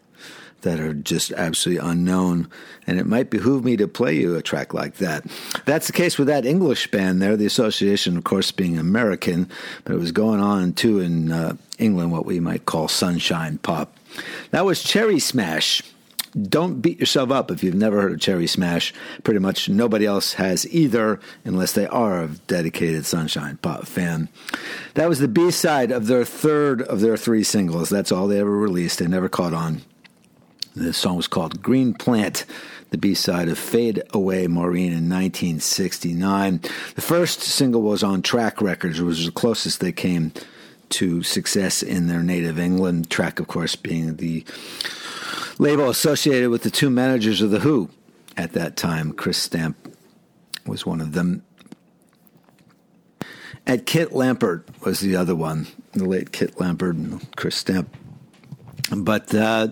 that are just absolutely unknown. And it might behoove me to play you a track like that. That's the case with that English band there, the association, of course, being American, but it was going on too in uh, England, what we might call sunshine pop. That was Cherry Smash. Don't beat yourself up if you've never heard of Cherry Smash. Pretty much nobody else has either, unless they are a dedicated Sunshine Pop fan. That was the B side of their third of their three singles. That's all they ever released. They never caught on. The song was called Green Plant, the B side of Fade Away Maureen in 1969. The first single was on Track Records, which was the closest they came to success in their native England. Track, of course, being the label associated with the two managers of The Who at that time. Chris Stamp was one of them. At Kit Lambert was the other one, the late Kit Lambert and Chris Stamp. But uh,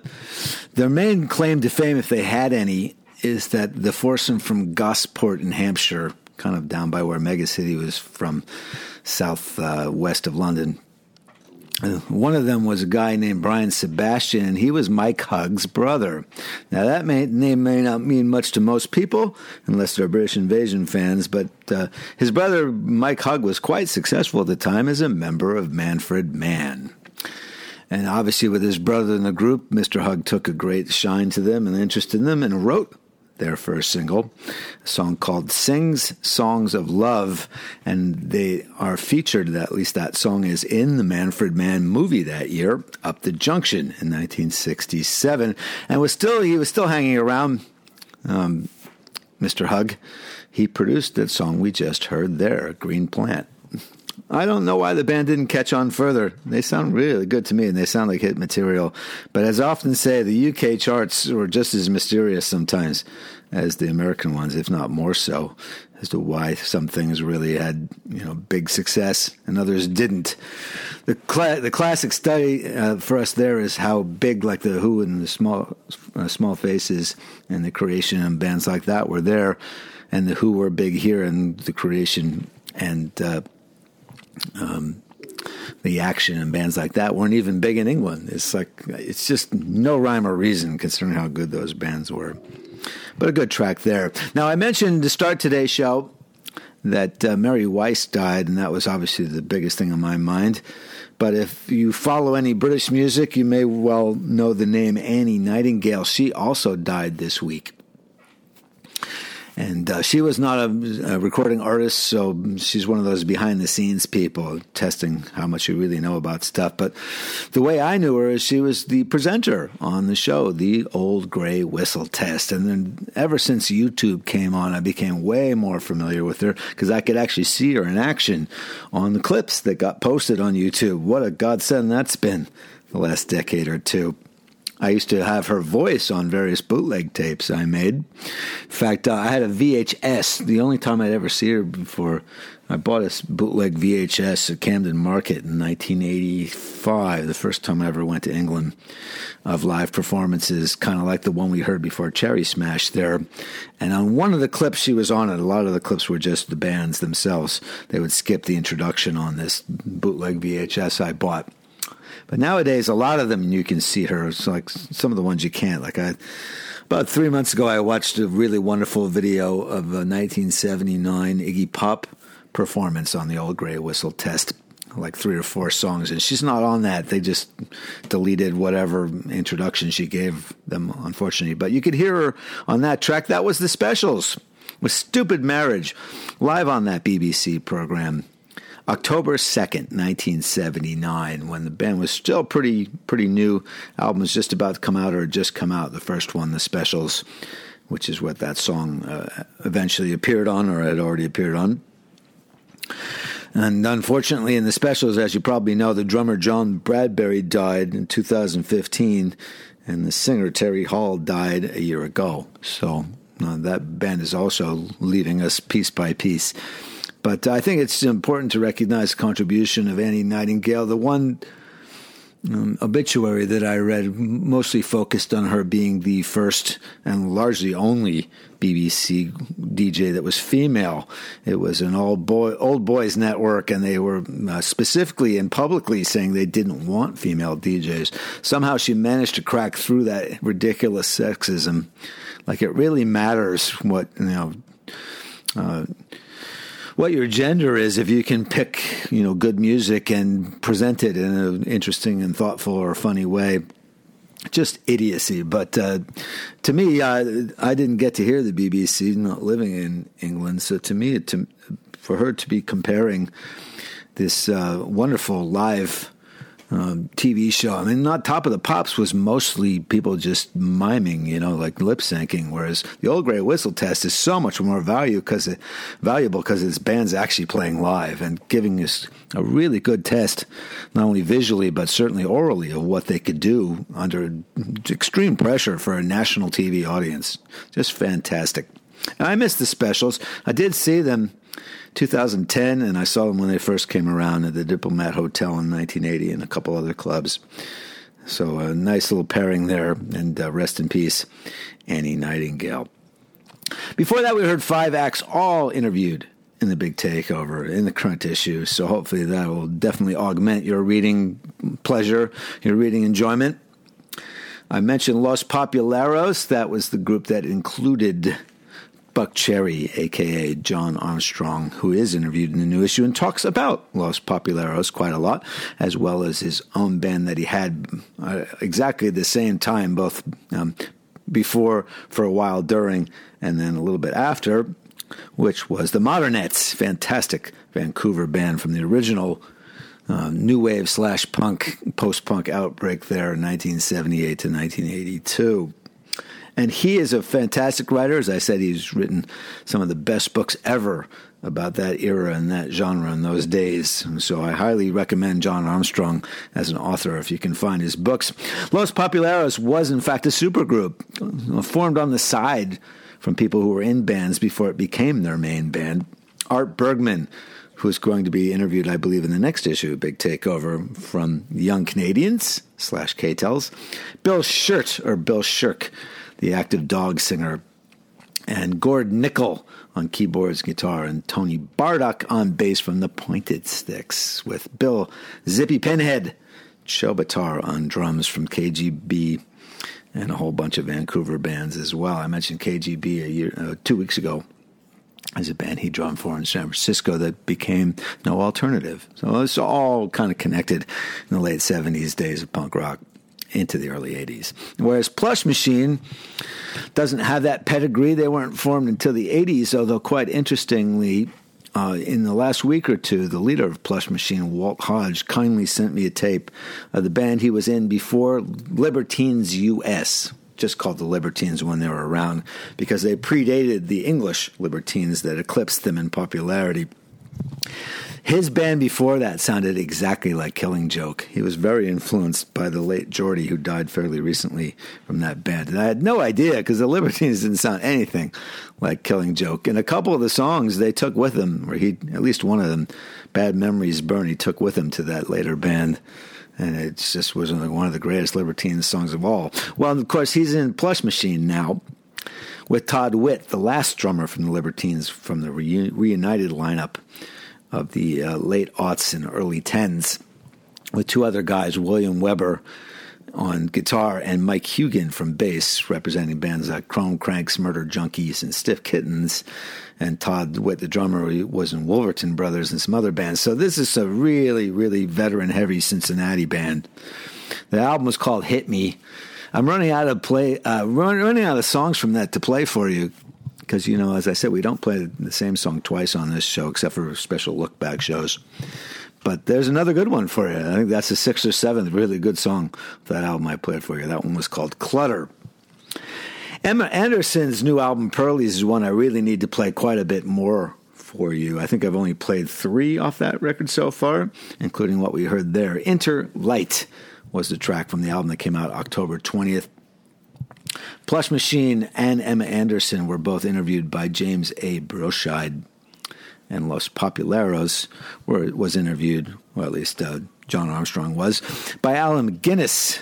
their main claim to fame, if they had any, is that the foursome from Gosport in Hampshire, kind of down by where Mega City was from, south uh, west of London. Uh, One of them was a guy named Brian Sebastian, and he was Mike Hugg's brother. Now, that may, name may not mean much to most people, unless they're British Invasion fans, but uh, his brother, Mike Hugg, was quite successful at the time as a member of Manfred Mann. And obviously, with his brother in the group, Mr. Hugg took a great shine to them and interest in them and wrote their first single, a song called Sings Songs of Love. And they are featured, at least that song is in the Manfred Mann movie that year, Up the Junction in 1967. And was still, he was still hanging around, um, Mr. Hugg. He produced that song we just heard there, Green Plant. I don't know why the band didn't catch on further. They sound really good to me and they sound like hit material. But as I often say, the UK charts were just as mysterious sometimes as the American ones, if not more so, as to why some things really had you know big success and others didn't. The cla- the classic study uh, for us there is how big like the Who and the Small uh, Small Faces and the Creation and bands like that were there, and the Who were big here and the Creation and uh, um, the action and bands like that weren't even big in England. It's like it's just no rhyme or reason considering how good those bands were. But a good track there. Now I mentioned to start today's show that uh, Mary Weiss died, and that was obviously the biggest thing on my mind. But if you follow any British music, you may well know the name Annie Nightingale. She also died this week. And uh, she was not a, a, recording artist, so she's one of those behind the scenes people testing how much you really know about stuff. But the way I knew her is she was the presenter on the show, The Old Grey Whistle Test. And then ever since YouTube came on, I became way more familiar with her because I could actually see her in action on the clips that got posted on YouTube. What a godsend that's been the last decade or two. I used to have her voice on various bootleg tapes I made. In fact, uh, I had a VHS. The only time I'd ever see her before, I bought a bootleg VHS at Camden Market in 1985, the first time I ever went to England, of live performances, kind of like the one we heard before Cherry Smash there. And on one of the clips she was on it, a lot of the clips were just the bands themselves. They would skip the introduction on this bootleg VHS I bought. But nowadays, a lot of them you can see her. It's like some of the ones you can't. Like I, about three months ago, I watched a really wonderful video of a 1979 Iggy Pop performance on the Old Grey Whistle Test. Like three or four songs, and she's not on that. They just deleted whatever introduction she gave them, unfortunately. But you could hear her on that track. That was the specials with Stupid Marriage, live on that BBC program. October 2nd, 1979, when the band was still pretty pretty new. Album was just about to come out or had just come out, the first one, The Specials, which is what that song uh, eventually appeared on or had already appeared on. And unfortunately, in the specials, as you probably know, the drummer John Bradbury died in 2015, and the singer Terry Hall died a year ago. So uh, that band is also leaving us piece by piece. But I think it's important to recognize the contribution of Annie Nightingale. The one um, obituary that I read mostly focused on her being the first and largely only BBC DJ that was female. It was an old boy, old boys network, and they were uh, specifically and publicly saying they didn't want female DJs. Somehow she managed to crack through that ridiculous sexism. Like it really matters what you know. Uh, what your gender is if you can pick, you know, good music and present it in an interesting and thoughtful or funny way. Just idiocy. But uh, to me, I, I didn't get to hear the BBC, not living in England. So to me, to, for her to be comparing this uh, wonderful live um, TV show. I mean, not Top of the Pops was mostly people just miming, you know, like lip syncing. Whereas the Old Grey Whistle Test is so much more value because valuable because it's bands actually playing live and giving us a really good test, not only visually but certainly orally, of what they could do under extreme pressure for a national TV audience. Just fantastic. And I missed the specials. I did see them 2010, and I saw them when they first came around at the Diplomat Hotel in 1980 and a couple other clubs. So a nice little pairing there, and uh, rest in peace, Annie Nightingale. Before that, we heard five acts all interviewed in the big takeover in the current issue. So hopefully that will definitely augment your reading pleasure, your reading enjoyment. I mentioned Los Popularos. That was the group that included Buck Cherry, aka John Armstrong, who is interviewed in the new issue and talks about Los Popularos quite a lot, as well as his own band that he had uh, exactly the same time, both um, before, for a while, during, and then a little bit after, which was the Modernettes, fantastic Vancouver band from the original uh, new wave slash punk post punk outbreak there in 1978 to 1982. And he is a fantastic writer. As I said, he's written some of the best books ever about that era and that genre in those days. So I highly recommend John Armstrong as an author if you can find his books. Los Popularos was, in fact, a supergroup uh, formed on the side from people who were in bands before it became their main band. Art Bergman, who's going to be interviewed, I believe, in the next issue, Big Takeover, from Young Canadians slash K-Tels. Bill Shirt, or Bill Shirk, the active dog singer, and Gord Nickel on keyboards, guitar, and Tony Bardach on bass from the Pointed Sticks, with Bill Zippy Pinhead Chobatar on drums from KGB, and a whole bunch of Vancouver bands as well. I mentioned KGB a year, uh, two weeks ago. as a band he drummed for in San Francisco that became No Alternative. So it's all kind of connected in the late 70s days of punk rock into the early 80s. Whereas Plush Machine doesn't have that pedigree. They weren't formed until the 80s, although quite interestingly, uh, in the last week or two, the leader of Plush Machine, Walt Hodge, kindly sent me a tape of the band he was in before Libertines US, just called the Libertines when they were around, because they predated the English Libertines that eclipsed them in popularity. His band before that sounded exactly like Killing Joke. He was very influenced by the late Geordie, who died fairly recently from that band. And I had no idea because the Libertines didn't sound anything like Killing Joke. And a couple of the songs they took with them, or he, at least one of them, Bad Memories Burn, he took with him to that later band. And it just was one of the greatest Libertines songs of all. Well, of course, he's in Plush Machine now with Todd Witt, the last drummer from the Libertines from the reu- reunited lineup of the uh, late aughts and early tens, with two other guys, William Weber on guitar and Mike Hugan from bass, representing bands like Chrome Cranks, Murder Junkies, and Stiff Kittens. And Todd Witt, the drummer, was in Wolverton Brothers and some other bands. So this is a really, really veteran heavy Cincinnati band. The album was called Hit Me. I'm running out of play, uh, run, running out of songs from that to play for you because you know, as I said, we don't play the same song twice on this show, except for special look back shows. But there's another good one for you. I think that's the sixth or seventh really good song that album I played for you. That one was called Clutter. Emma Anderson's new album Pearlies is one I really need to play quite a bit more for you. I think I've only played three off that record so far, including what we heard there. Inter Light was the track from the album that came out October 20th. Plush Machine and Emma Anderson were both interviewed by James A. Broscheid, and Los Popularos were, was interviewed, well, at least uh, John Armstrong was, by Alan McGuinness.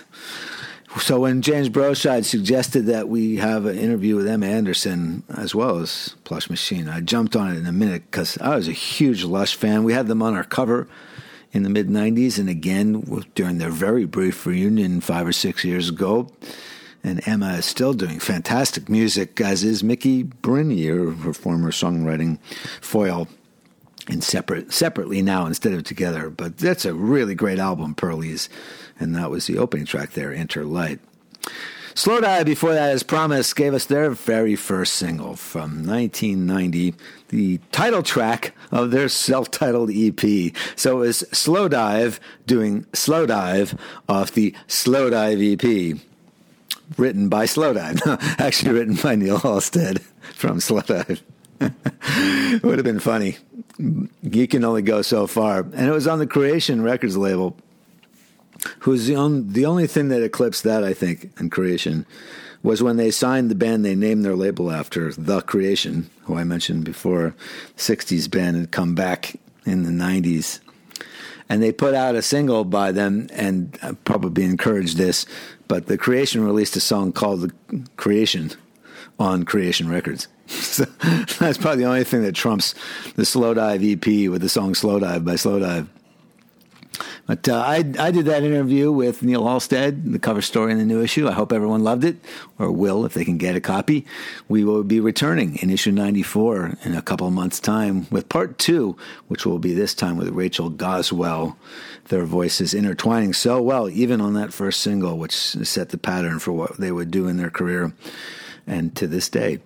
So when James Broscheid suggested that we have an interview with Emma Anderson as well as Plush Machine, I jumped on it in a minute because I was a huge Lush fan. We had them on our cover in the mid 90s and again during their very brief reunion five or six years ago. And Emma is still doing fantastic music, as is Miki Berenyi, her former songwriting foil, in separate separately now instead of together. But that's a really great album, Pearlies, and that was the opening track there, Enter Light. Slowdive, before that, as promised, gave us their very first single from 1990, the title track of their self titled EP. So it was Slowdive doing Slowdive off the Slowdive EP written by Slowdive. Actually, written by Neil Halstead from Slowdive. it would have been funny. You can only go so far. And it was on the Creation Records label, who's the, on, the only thing that eclipsed that, I think, in Creation, was when they signed the band they named their label after, The Creation, who I mentioned before, 60s band had come back in the 90s. And they put out a single by them, and probably encouraged this, but the Creation released a song called "The Creation" on Creation Records. So that's probably the only thing that trumps the Slowdive EP with the song "Slowdive" by Slowdive. But uh, I, I did that interview with Neil Halstead, the cover story in the new issue. I hope everyone loved it, or will if they can get a copy. We will be returning in issue 94 in a couple of months' time with part two, which will be this time with Rachel Goswell. Their voices intertwining so well, even on that first single, which set the pattern for what they would do in their career and to this day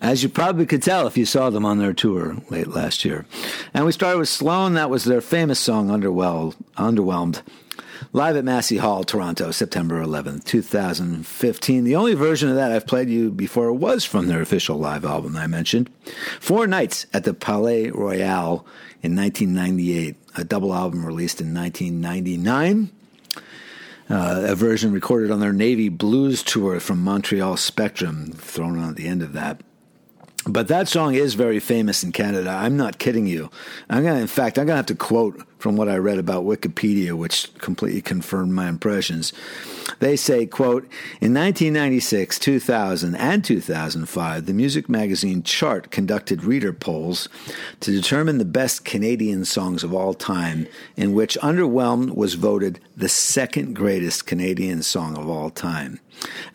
as you probably could tell if you saw them on their tour late last year. And we started with Sloan. That was their famous song, Underwhelmed. Underwhelmed. Live at Massey Hall, Toronto, September 11th, 2015. The only version of that I've played you before was from their official live album I mentioned. Four Nights at the Palais Royale in 1998, a double album released in 1999. Uh, a version recorded on their Navy Blues tour from Montreal Spectrum, thrown on at the end of that. But that song is very famous in Canada. I'm not kidding you. I'm gonna, in fact, I'm gonna have to quote from what I read about Wikipedia, which completely confirmed my impressions. They say, quote, in 1996, 2000, and 2005, the music magazine Chart conducted reader polls to determine the best Canadian songs of all time, in which Underwhelmed was voted the second greatest Canadian song of all time.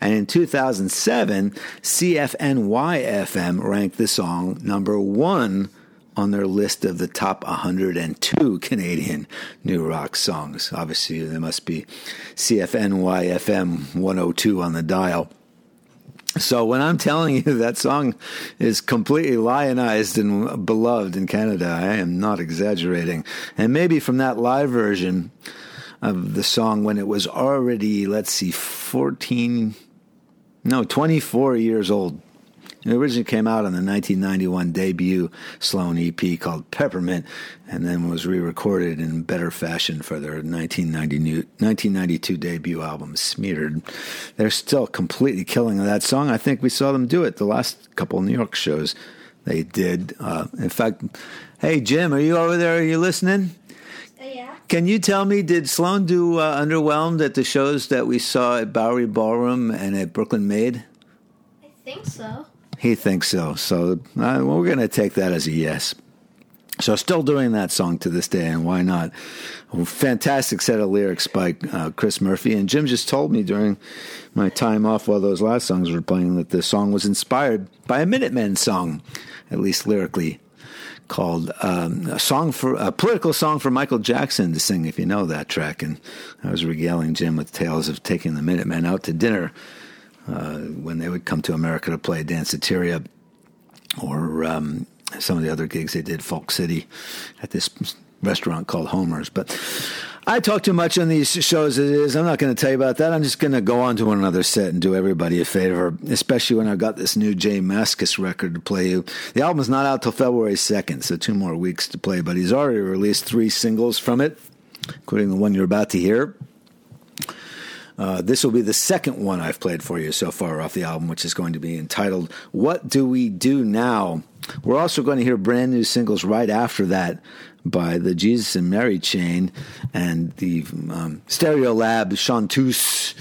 And in 2007, CFNY FM ranked the song number one on their list of the top 102 Canadian new rock songs. Obviously, there must be CFNY FM 102 on the dial. So when I'm telling you that song is completely lionized and beloved in Canada, I am not exaggerating. And maybe from that live version of the song when it was already, let's see, 14, no, 24 years old. It originally came out on the 1991 debut Sloan EP called Peppermint, and then was re recorded in better fashion for their 1992 debut album, Smeared. They're still completely killing that song. I think we saw them do it the last couple New York shows they did. Uh, in fact, hey, Jim, are you over there? Are you listening? yeah. Can you tell me, did Sloan do uh, Underwhelmed at the shows that we saw at Bowery Ballroom and at Brooklyn Made? I think so. He thinks so. So uh, we're going to take that as a yes. So still doing that song to this day, and why not? Fantastic set of lyrics by uh, Chris Murphy. And Jim just told me during my time off while those last songs were playing that the song was inspired by a Minutemen song, at least lyrically, called um, a song for a political song for Michael Jackson to sing. If you know that track, and I was regaling Jim with tales of taking the Minutemen out to dinner uh, when they would come to America to play Danceteria or um, some of the other gigs they did, Folk City, at this restaurant called Homer's. But I talk too much on these shows as it is. I'm not going to tell you about that. I'm just going to go on to another set and do everybody a favor, especially when I've got this new J Mascis record to play you. The album's not out till February 2nd, so two more weeks to play, but he's already released three singles from it, including the one you're about to hear. Uh, this will be the second one I've played for you so far off the album, which is going to be entitled What Do We Do Now? We're also going to hear brand new singles right after that by the Jesus and Mary chain and the um, Stereolab Chanteuse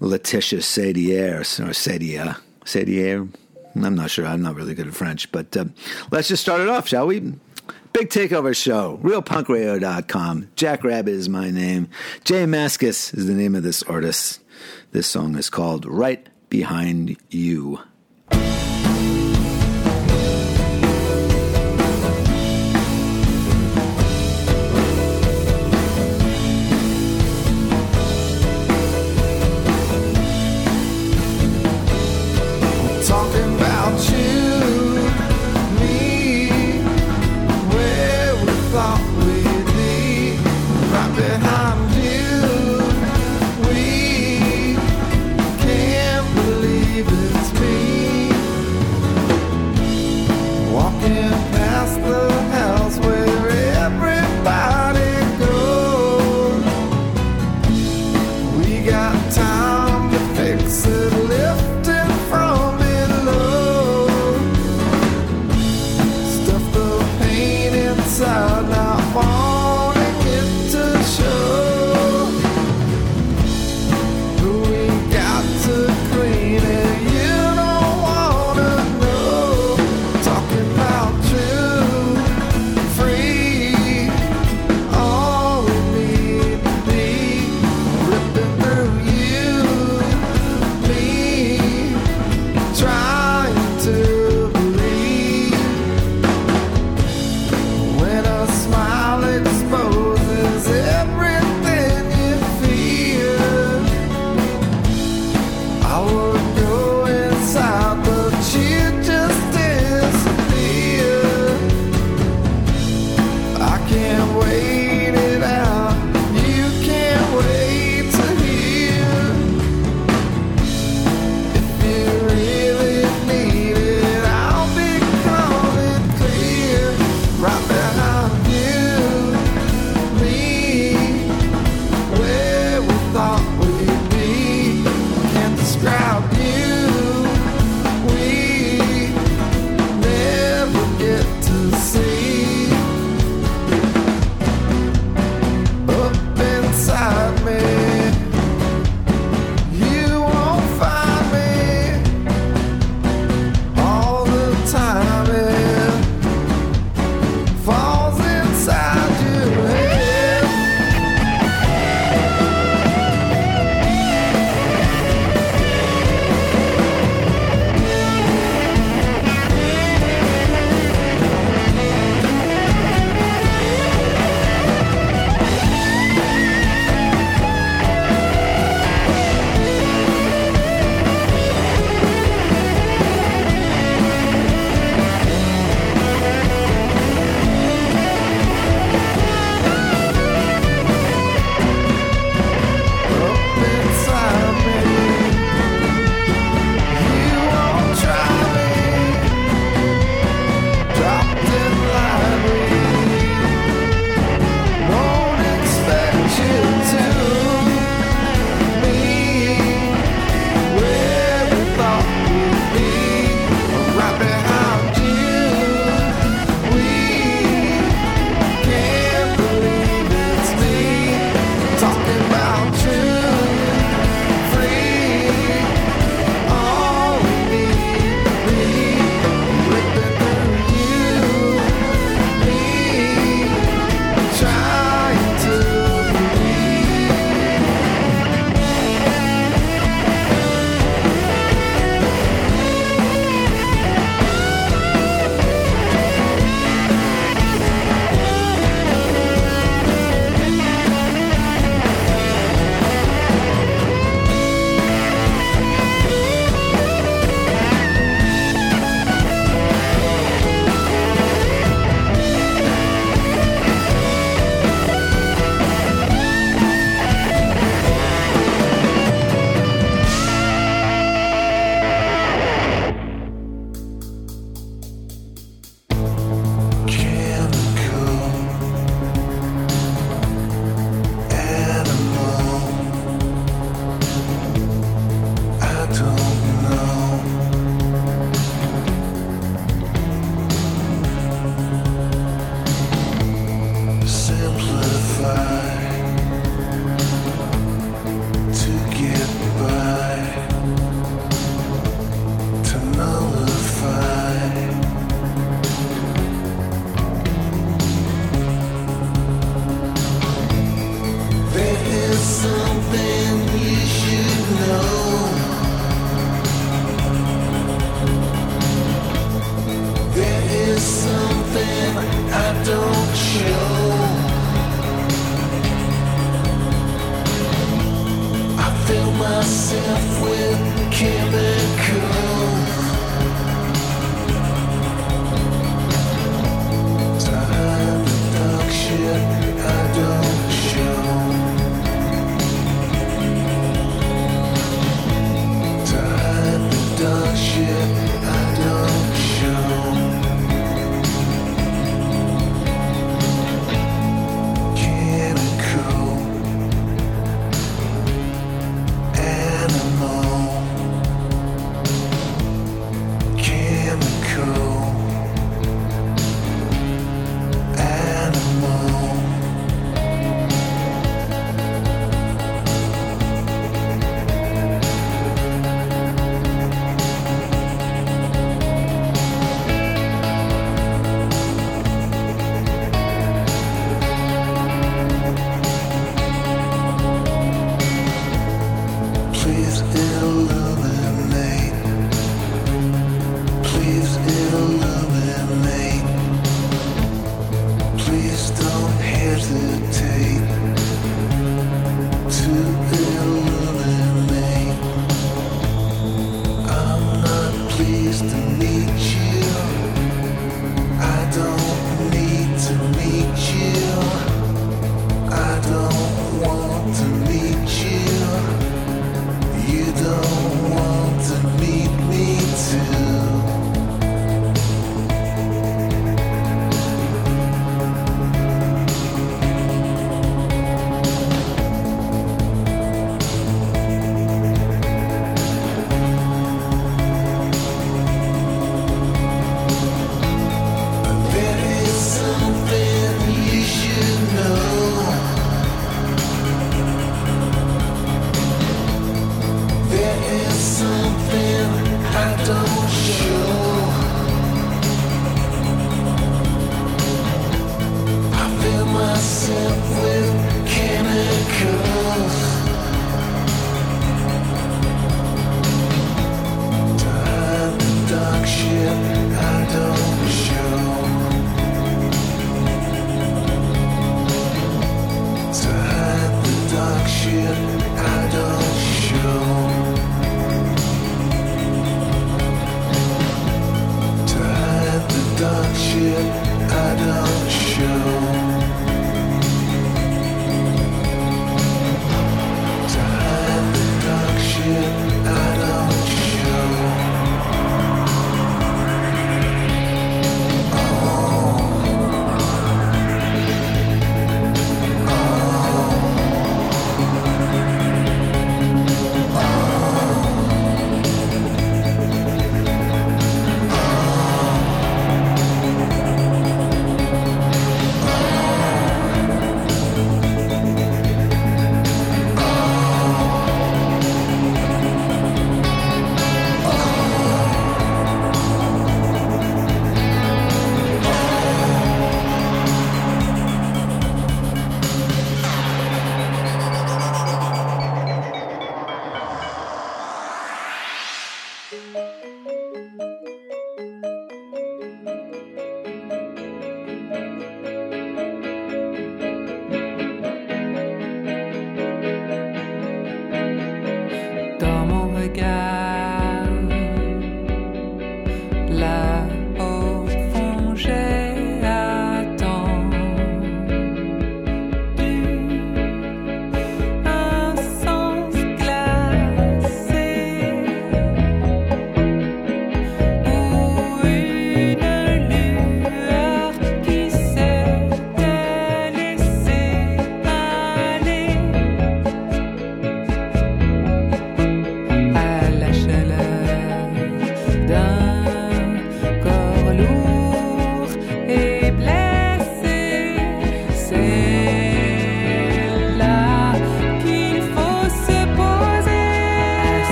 Laetitia Sadier, or Sadia. Sadier? I'm not sure. I'm not really good at French, but uh, let's just start it off, shall we? Big Takeover Show, realpunkradio.com. Jack Rabid is my name. J Mascis is the name of this artist. This song is called Right Behind You. can't wait.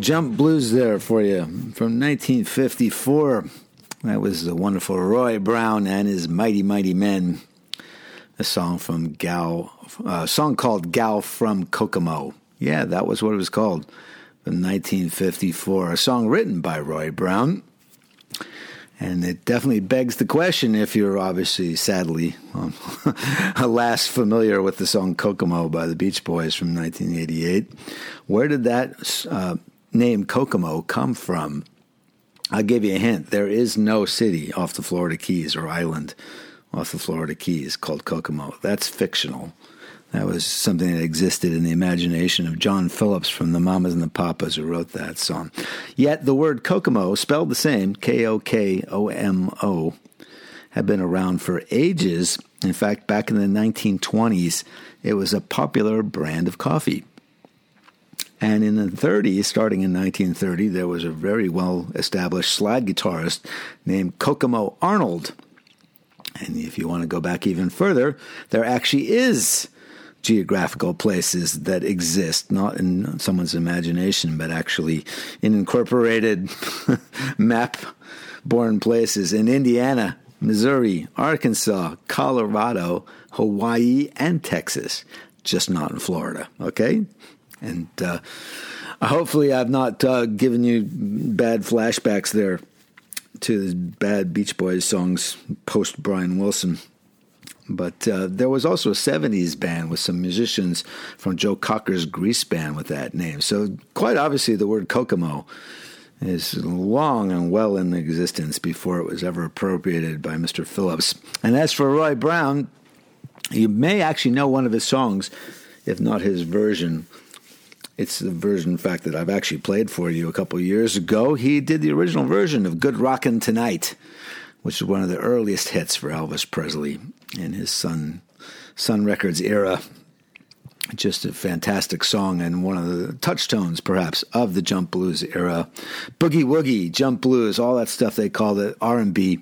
jump blues there for you from 1954. That was the wonderful Roy Brown and his Mighty Mighty Men, a song from Gal, uh, a song called Gal from Kokomo. Yeah, that was what it was called from 1954. A song written by Roy Brown. And it definitely begs the question if you're obviously, sadly, um, alas, familiar with the song Kokomo by the Beach Boys from 1988. Where did that uh, name Kokomo come from? I'll give you a hint. There is no city off the Florida Keys or island off the Florida Keys called Kokomo. That's fictional. That was something that existed in the imagination of John Phillips from the Mamas and the Papas who wrote that song. Yet the word Kokomo, spelled the same, K O K O M O, had been around for ages. In fact, back in the 1920s, it was a popular brand of coffee. And in the 30s, starting in 1930, there was a very well established slide guitarist named Kokomo Arnold. And if you want to go back even further, there actually is geographical places that exist, not in someone's imagination, but actually in incorporated map born places in Indiana, Missouri, Arkansas, Colorado, Hawaii, and Texas, just not in Florida. Okay? And uh, hopefully, I've not uh, given you bad flashbacks there to the bad Beach Boys songs post Brian Wilson. But uh, there was also a 70s band with some musicians from Joe Cocker's Grease band with that name. So, quite obviously, the word Kokomo is long and well in existence before it was ever appropriated by Mr. Phillips. And as for Roy Brown, you may actually know one of his songs, if not his version. It's the version, in fact, that I've actually played for you a couple years ago. He did the original version of Good Rockin' Tonight, which is one of the earliest hits for Elvis Presley in his Sun Sun Records era. Just a fantastic song and one of the touchstones, perhaps, of the jump blues era. Boogie woogie, jump blues, all that stuff they called it R&B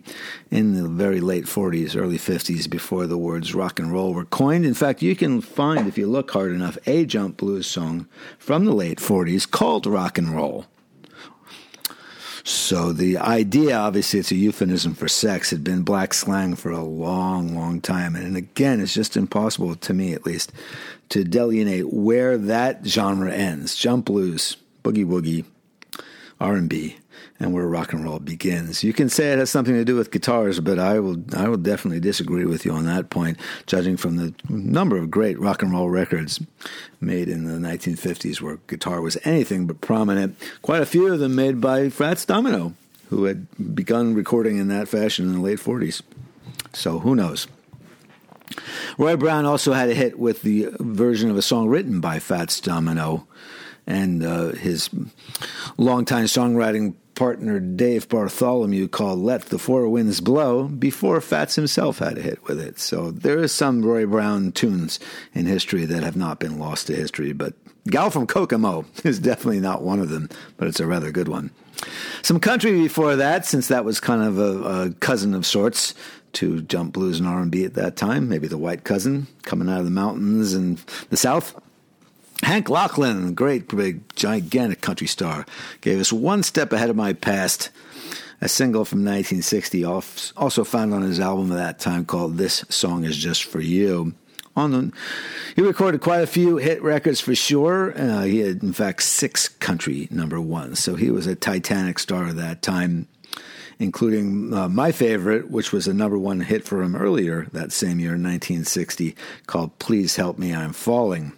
in the very late 40s, early 50s, before the words rock and roll were coined. In fact, you can find, if you look hard enough, a jump blues song from the late 40s called rock and roll. So the idea, obviously, it's a euphemism for sex, had been black slang for a long, long time. And again, it's just impossible, to me at least, to delineate where that genre ends. Jump blues, boogie woogie, R&B, and where rock and roll begins. You can say it has something to do with guitars, but I will I will definitely disagree with you on that point, judging from the number of great rock and roll records made in the 1950s where guitar was anything but prominent. Quite a few of them made by Fats Domino, who had begun recording in that fashion in the late 40s. So who knows? Roy Brown also had a hit with the version of a song written by Fats Domino and uh, his longtime songwriting partner Dave Bartholomew called Let the Four Winds Blow before Fats himself had a hit with it. So there is some Roy Brown tunes in history that have not been lost to history, but Gal from Kokomo is definitely not one of them, but it's a rather good one. Some country before that, since that was kind of a, a cousin of sorts to jump blues and R&B at that time, maybe the white cousin coming out of the mountains and the south. Hank Locklin, great, big, gigantic country star, gave us one step ahead of my past. A single from 1960, also found on his album at that time called "This Song Is Just for You." On the, he recorded quite a few hit records for sure. Uh, he had, in fact, six country number ones, so he was a Titanic star at that time including uh, my favorite, which was a number one hit for him earlier that same year, 1960, called Please Help Me, I'm Falling.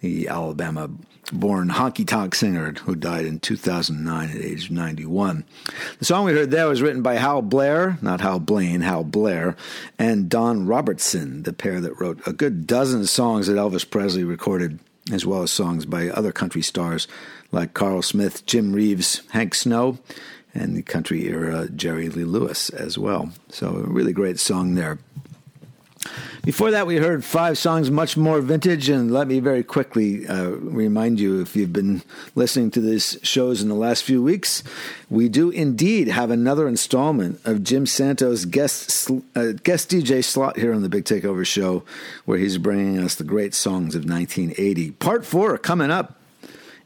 The Alabama born honky tonk singer who died in 2009 at age 91. The song we heard there was written by Hal Blair, not Hal Blaine, Hal Blair, and Don Robertson, the pair that wrote a good dozen songs that Elvis Presley recorded, as well as songs by other country stars like Carl Smith, Jim Reeves, Hank Snow, and the country era Jerry Lee Lewis as well. So, a really great song there. Before that, we heard five songs much more vintage, and let me very quickly uh, remind you if you've been listening to these shows in the last few weeks, we do indeed have another installment of Jim Santo's guest, uh, guest DJ slot here on the Big Takeover Show, where he's bringing us the great songs of 1980. Part four coming up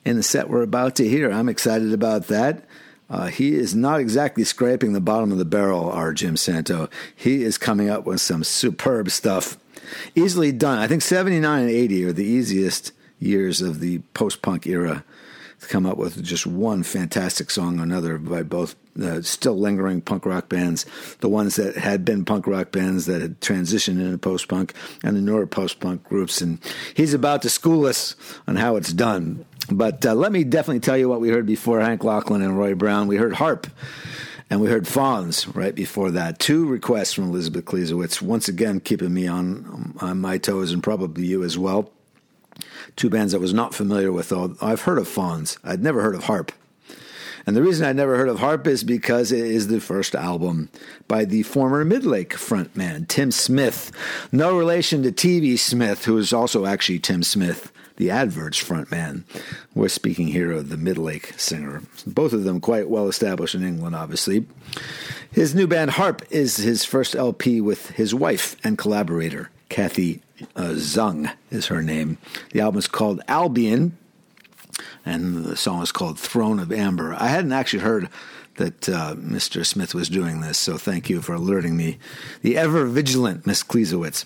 in the set we're about to hear. I'm excited about that. Uh, he is not exactly scraping the bottom of the barrel, our Jim Santo. He is coming up with some superb stuff. Easily done. I think 79 and 80 are the easiest years of the post punk era to come up with just one fantastic song or another by both uh, still lingering punk rock bands, the ones that had been punk rock bands that had transitioned into post punk, and the newer post punk groups. And he's about to school us on how it's done. But uh, let me definitely tell you what we heard before Hank Locklin and Roy Brown. We heard Harp. And we heard Fawns right before that. Two requests from Elizabeth Klezowitz, once again keeping me on, on my toes and probably you as well. Two bands I was not familiar with, though. I've heard of Fawns. I'd never heard of Harp. And the reason I'd never heard of Harp is because it is the first album by the former Midlake frontman, Tim Smith. No relation to TV Smith, who is also actually Tim Smith, the Adverts frontman. We're speaking here of the Midlake singer. Both of them quite well established in England, obviously. His new band, Harp, is his first LP with his wife and collaborator, Kathy uh, Zung is her name. The album is called Albion, and the song is called Throne of Amber. I hadn't actually heard that uh, Mr. Smith was doing this, so thank you for alerting me. The ever vigilant Miss Klezowitz.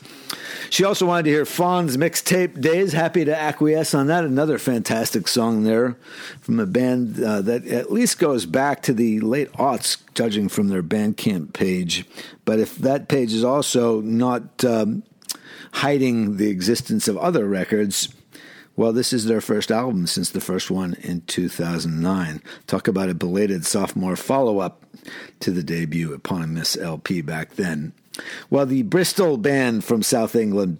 She also wanted to hear Fawn's mixtape Days. Happy to acquiesce on that. Another fantastic song there from a band uh, that at least goes back to the late aughts, judging from their Bandcamp page. But if that page is also not um, hiding the existence of other records, well, this is their first album since the first one in 2009. Talk about a belated sophomore follow up to the debut upon eponymous LP back then. Well, the Bristol band from South England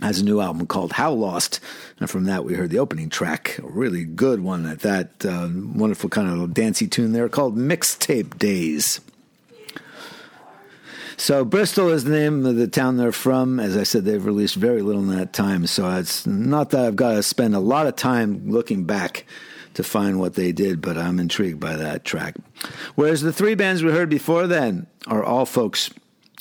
has a new album called How Lost. And from that, we heard the opening track, a really good one at that. Uh, wonderful kind of dancey tune there called Mixtape Days. So Bristol is the name of the town they're from. As I said, they've released very little in that time, so it's not that I've got to spend a lot of time looking back to find what they did, but I'm intrigued by that track. Whereas the three bands we heard before then are all folks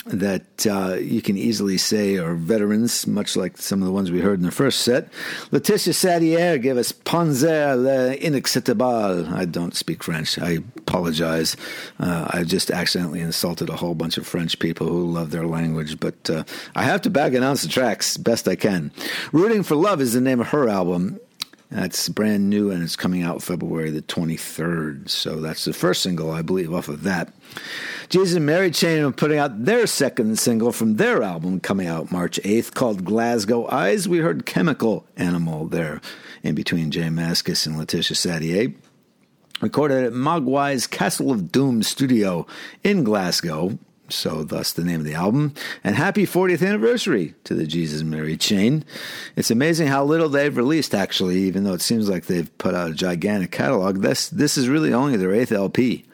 that uh, you can easily say are veterans, much like some of the ones we heard in the first set. Laetitia Sadier gave us Panser l'Inacceptable. I don't speak French. I apologize. Uh, I just accidentally insulted a whole bunch of French people who love their language, but uh, I have to back announce the tracks best I can. Rooting for Love is the name of her album. That's brand new and it's coming out February the 23rd. So that's the first single, I believe, off of that. Jesus and Mary Chain are putting out their second single from their album coming out March 8th called Glasgow Eyes. We heard Chemical Animal there in between J Mascis and Laetitia Sadier. Recorded at Mogwai's Castle of Doom studio in Glasgow, so thus the name of the album. And happy 40th anniversary to the Jesus Mary chain. It's amazing how little they've released, actually, even though it seems like they've put out a gigantic catalog. This, this is really only their eighth LP.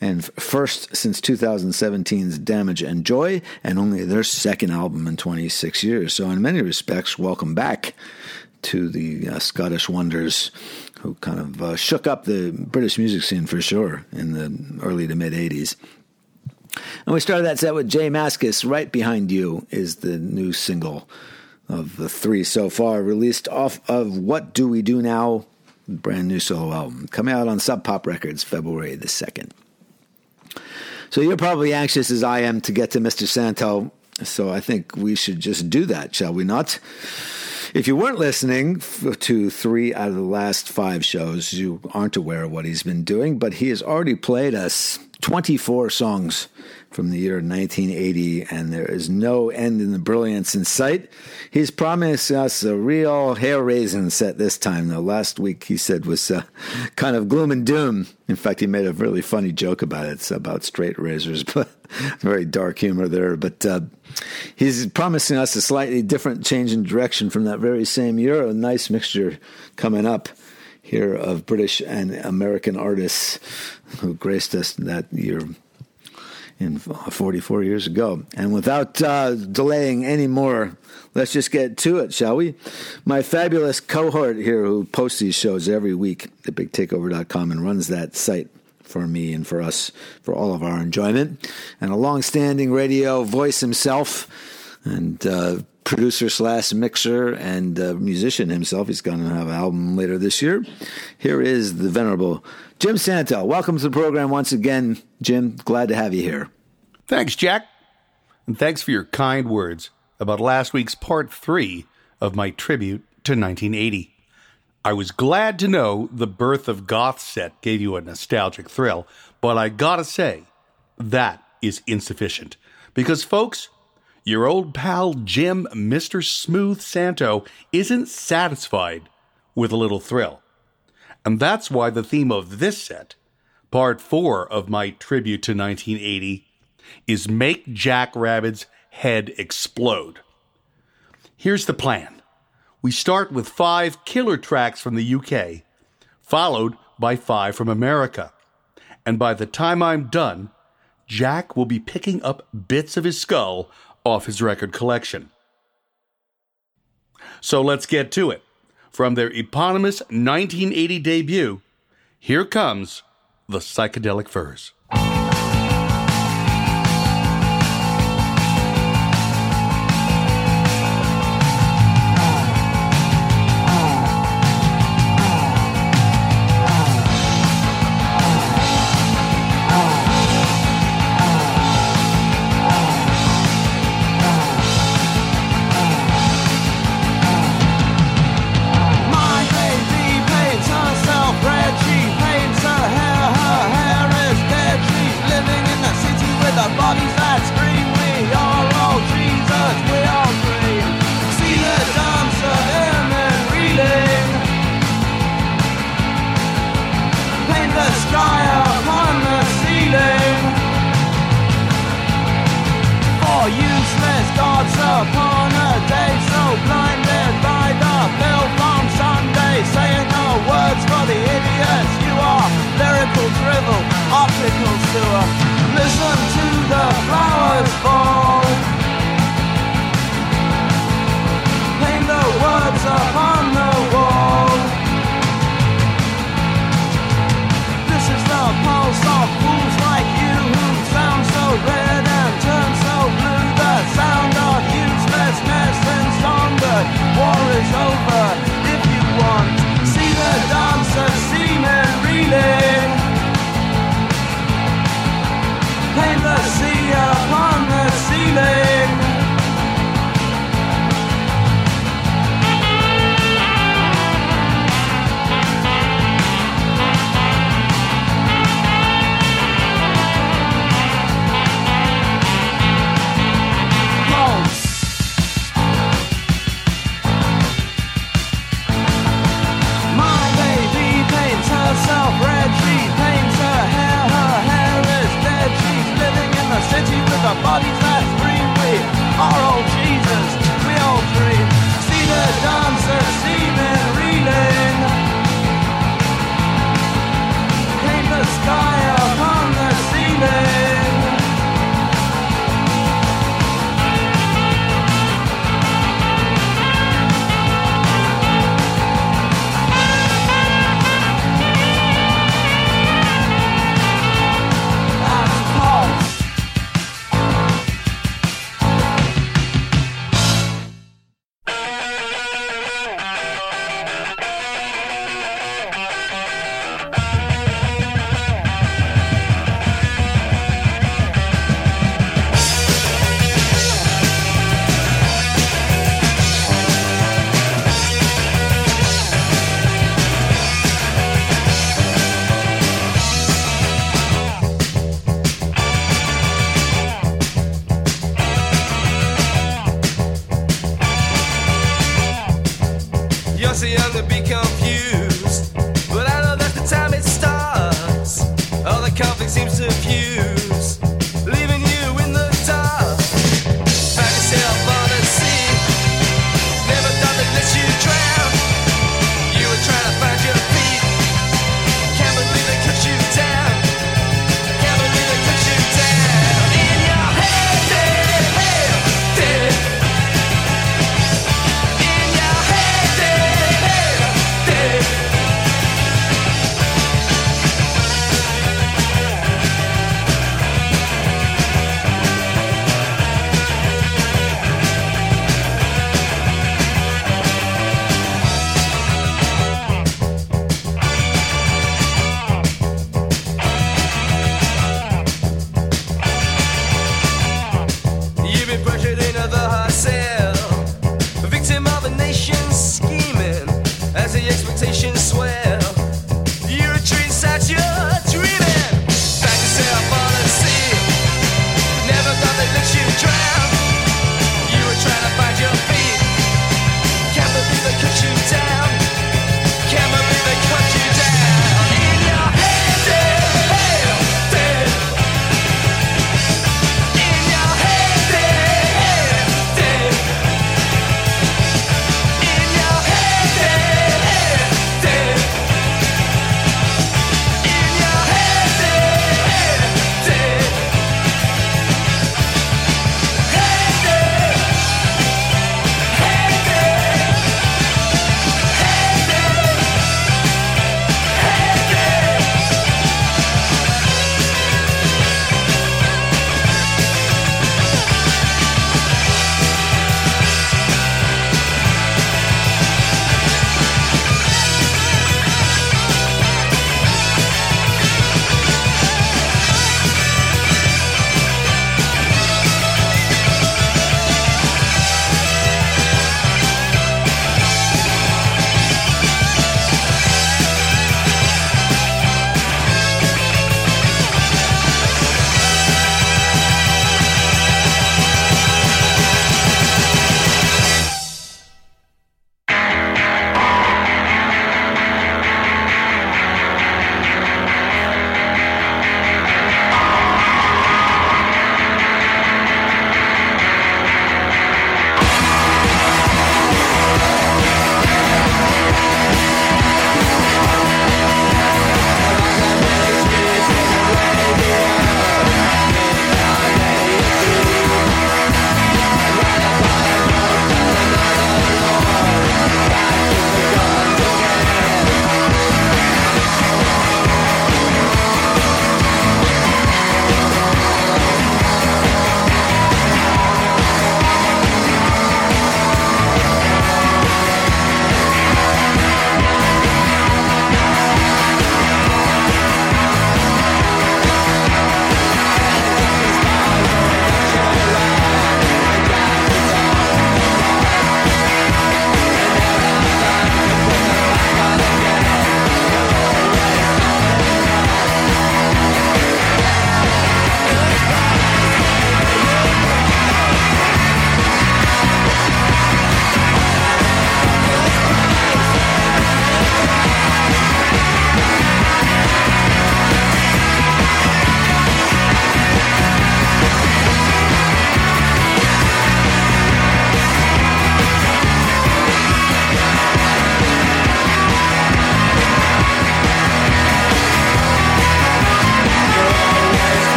And first since 2017's Damage and Joy, and only their second album in 26 years. So, in many respects, welcome back to the uh, Scottish Wonders who kind of uh, shook up the British music scene for sure in the early to mid 80s. And we started that set with J Mascis. Right Behind You is the new single of the three so far, released off of What Do We Do Now? Brand new solo album. Coming out on Sub Pop Records February the 2nd. So you're probably anxious as I am to get to Mr. Santo. So I think we should just do that, shall we not? If you weren't listening to three out of the last five shows, you aren't aware of what he's been doing, but he has already played us 24 songs from the year 1980, and there is no end in the brilliance in sight. He's promised us a real hair raising set this time, though. Last week he said was uh, kind of gloom and doom. In fact, he made a really funny joke about it. It's about straight razors, but very dark humor there. But uh, he's promising us a slightly different change in direction from that very same year. A nice mixture coming up here of British and American artists who graced us that year in 44 years ago. And without uh, delaying any more, let's just get to it, shall we? My fabulous cohort here who posts these shows every week at bigtakeover.com and runs that site for me and for us for all of our enjoyment. And a long-standing radio voice himself and uh, producer slash mixer and uh, musician himself. He's going to have an album later this year. Here is the venerable Jim Santo. Welcome to the program once again, Jim. Glad to have you here. Thanks, Jack. And thanks for your kind words about last week's part three of my tribute to 1980. I was glad to know the birth of Goth set gave you a nostalgic thrill, but I gotta say, that is insufficient. Because, folks, your old pal Jim, Mr. Smooth Santo, isn't satisfied with a little thrill. And that's why the theme of this set, part four of my tribute to 1980, is Make Jack Rabid's Head Explode. Here's the plan we start with five killer tracks from the UK, followed by five from America. And by the time I'm done, Jack will be picking up bits of his skull off his record collection. So let's get to it. From their eponymous 1980 debut, here comes The Psychedelic Furs.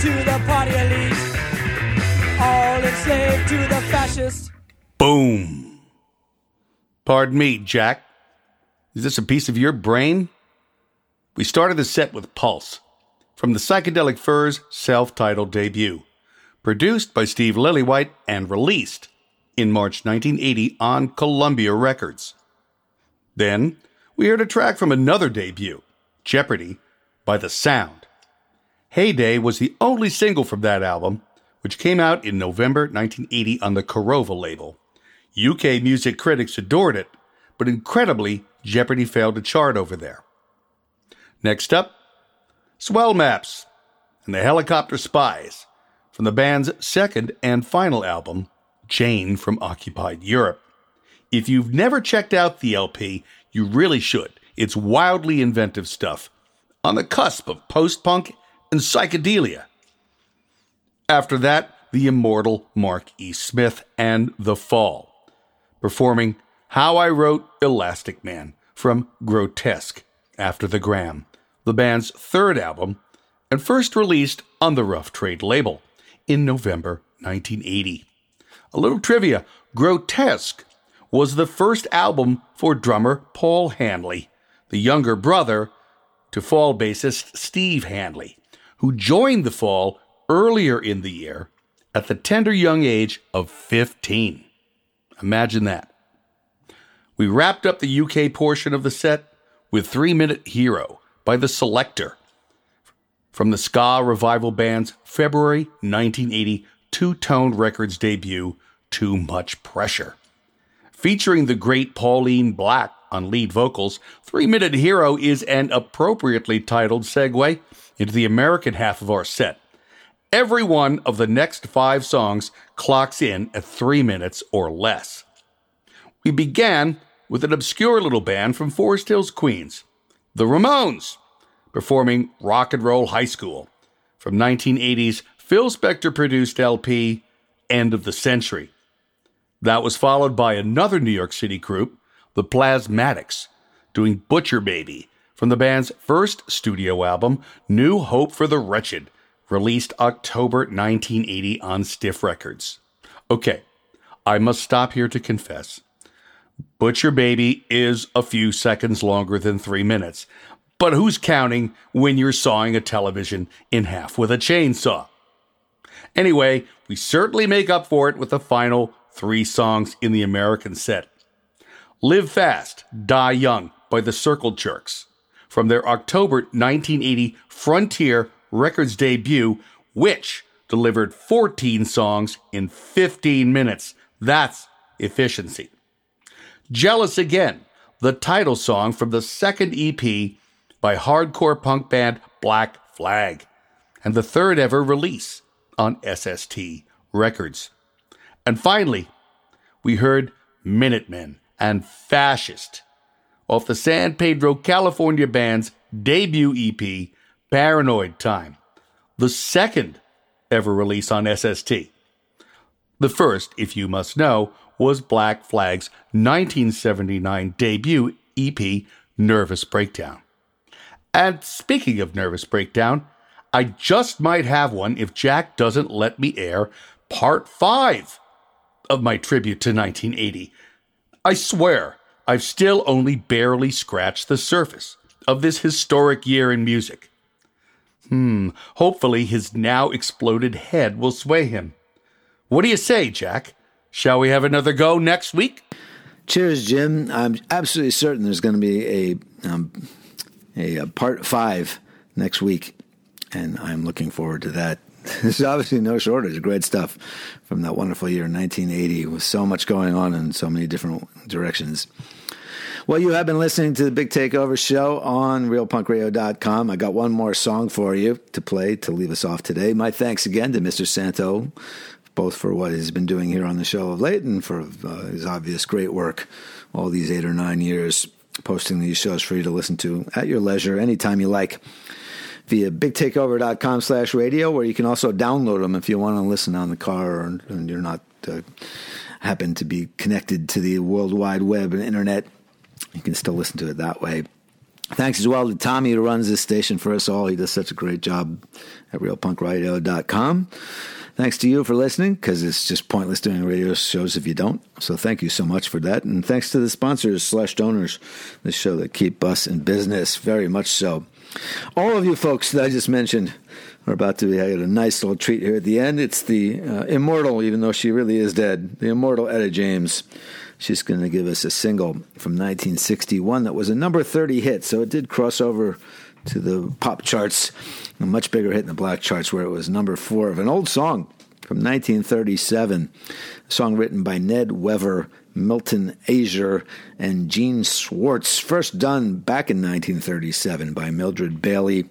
To the party elite. All enslaved to the fascists. Boom. Pardon me, Jack. Is this a piece of your brain? We started the set with Pulse from the Psychedelic Furs self titled debut, produced by Steve Lillywhite and released in March 1980 on Columbia Records. Then we heard a track from another debut, Jeopardy, by The Sound. Heyday was the only single from that album, which came out in November 1980 on the Korova label. UK music critics adored it, but incredibly, Jeopardy failed to chart over there. Next up, Swell Maps and the Helicopter Spies from the band's second and final album, Jane from Occupied Europe. If you've never checked out the LP, you really should. It's wildly inventive stuff, on the cusp of post punk and psychedelia. After that, the immortal Mark E. Smith and The Fall, performing How I Wrote Elastic Man from Grotesque after the Gramme, the band's third album, and first released on the Rough Trade label in November 1980. A little trivia Grotesque was the first album for drummer Paul Hanley, the younger brother to Fall bassist Steve Hanley, who joined the Fall earlier in the year at the tender young age of 15. Imagine that. We wrapped up the UK portion of the set with Three Minute Hero by The Selecter from the Ska Revival Band's February 1980 two tone records debut, Too Much Pressure. Featuring the great Pauline Black on lead vocals, Three Minute Hero is an appropriately titled segue into the American half of our set. Every one of the next five songs clocks in at three minutes or less. We began with an obscure little band from Forest Hills, Queens, the Ramones, performing Rock and Roll High School from 1980's Phil Spector produced LP, End of the Century. That was followed by another New York City group, the Plasmatics, doing Butcher Baby from the band's first studio album, New Hope for the Wretched, released October 1980 on Stiff Records. Okay, I must stop here to confess. Butcher Baby is a few seconds longer than three minutes, but who's counting when you're sawing a television in half with a chainsaw? Anyway, we certainly make up for it with the final three songs in the American set. Live Fast, Die Young by the Circle Jerks from their October 1980 Frontier Records debut, which delivered 14 songs in 15 minutes. That's efficiency. Jealous Again, the title song from the second EP by hardcore punk band Black Flag, and the third ever release on SST Records. And finally, we heard Minutemen and Fascist off the San Pedro, California band's debut EP, Paranoid Time, the second ever release on SST. The first, if you must know, was Black Flag's 1979 debut EP, Nervous Breakdown. And speaking of Nervous Breakdown, I just might have one if Jack doesn't let me air part five of my tribute to 1980. I swear, I've still only barely scratched the surface of this historic year in music. Hmm, hopefully his now exploded head will sway him. What do you say, Jack? Shall we have another go next week? Cheers, Jim. I'm absolutely certain there's going to be a, um, a, a part five next week, and I'm looking forward to that. There's obviously no shortage of great stuff from that wonderful year, 1980, with so much going on in so many different directions. Well, you have been listening to the Big Takeover show on realpunkradio.com. I got one more song for you to play to leave us off today. My thanks again to Mr. Santo, both for what he's been doing here on the show of late and for uh, his obvious great work all these eight or nine years, posting these shows for you to listen to at your leisure, anytime you like via bigtakeover.com slash radio, where you can also download them if you want to listen on the car or, and you're not uh, happen to be connected to the World Wide Web and internet. You can still listen to it that way. Thanks as well to Tommy who runs this station for us all. He does such a great job at realpunkradio.com. Thanks to you for listening because it's just pointless doing radio shows if you don't. So thank you so much for that. And thanks to the sponsors slash donors, this show that keep us in business very much so. All of you folks that I just mentioned are about to get a nice little treat here at the end. It's the uh, immortal, even though she really is dead, the immortal Etta James. She's going to give us a single from 1961 that was a number 30 hit, so it did cross over to the pop charts, a much bigger hit in the black charts, where it was number four of an old song from 1937, a song written by Ned Wever, Milton Ager, and Jean Schwartz, first done back in 1937 by Mildred Bailey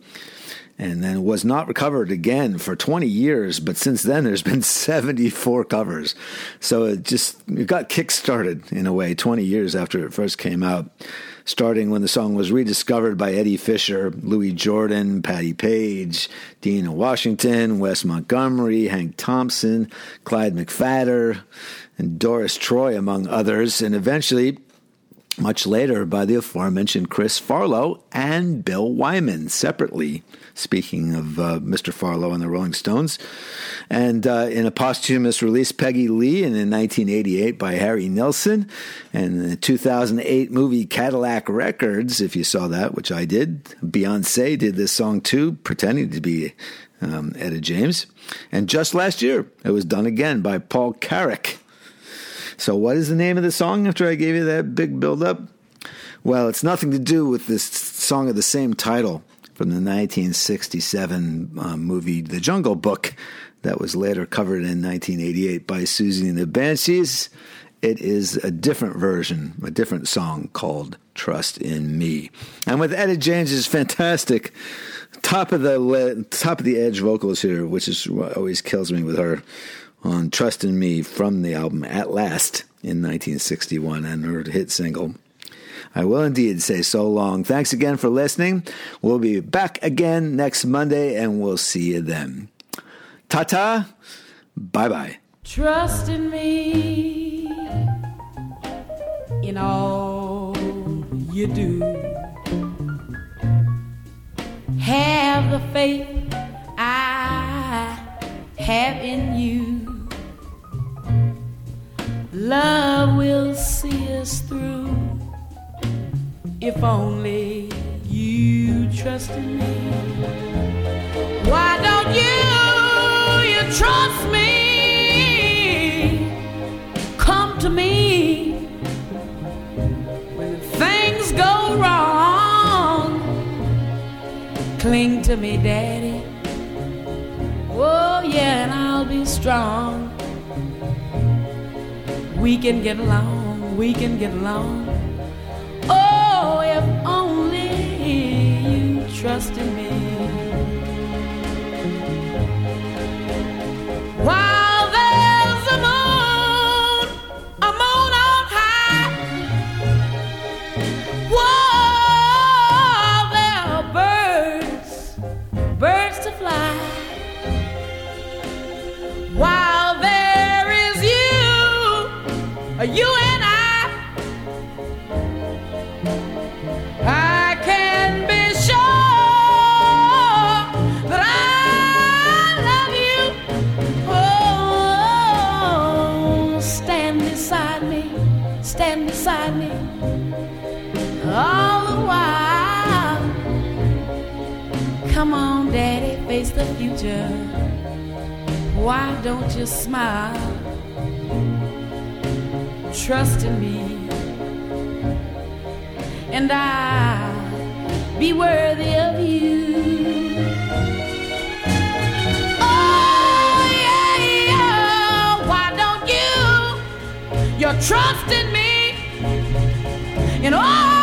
and then was not recovered again for 20 years. But since then, there's been 74 covers. So it just it got kick-started in a way 20 years after it first came out, starting when the song was rediscovered by Eddie Fisher, Louis Jordan, Patti Page, Dinah Washington, Wes Montgomery, Hank Thompson, Clyde McPhatter, and Doris Troy, among others, and eventually much later by the aforementioned Chris Farlowe and Bill Wyman separately. Speaking of uh, Mr. Farlowe and the Rolling Stones. And uh, in a posthumous release, Peggy Lee, and in 1988 by Harry Nilsson. And the 2008 movie Cadillac Records, if you saw that, which I did, Beyonce did this song too, pretending to be um, Etta James. And just last year, it was done again by Paul Carrack. So, what is the name of the song after I gave you that big build up? Well, it's nothing to do with this song of the same title from the 1967 uh, movie The Jungle Book that was later covered in 1988 by Siouxsie and the Banshees. It is a different version, a different song called Trust in Me. And with Etta James's fantastic top of the le- top of the edge vocals here, which is always kills me with her on Trust in Me from the album At Last in 1961 and her hit single. I will indeed say so long. Thanks again for listening. We'll be back again next Monday and we'll see you then. Ta ta. Bye bye. Trust in me in all you do. Have the faith I Love will see us through if only you trust in me. Why don't you, you trust me? Come to me when things go wrong. Cling to me, Daddy. Oh, yeah, and I'll be strong. We can get along, we can get along. Oh, if only you trusted me. You and I. I can be sure that I love you. Oh, stand beside me, stand beside me. All the while, come on, Daddy, face the future. Why don't you smile? trust in me, and I'll be worthy of you. Oh, yeah, yeah. Why don't you? You're trusting me, and oh.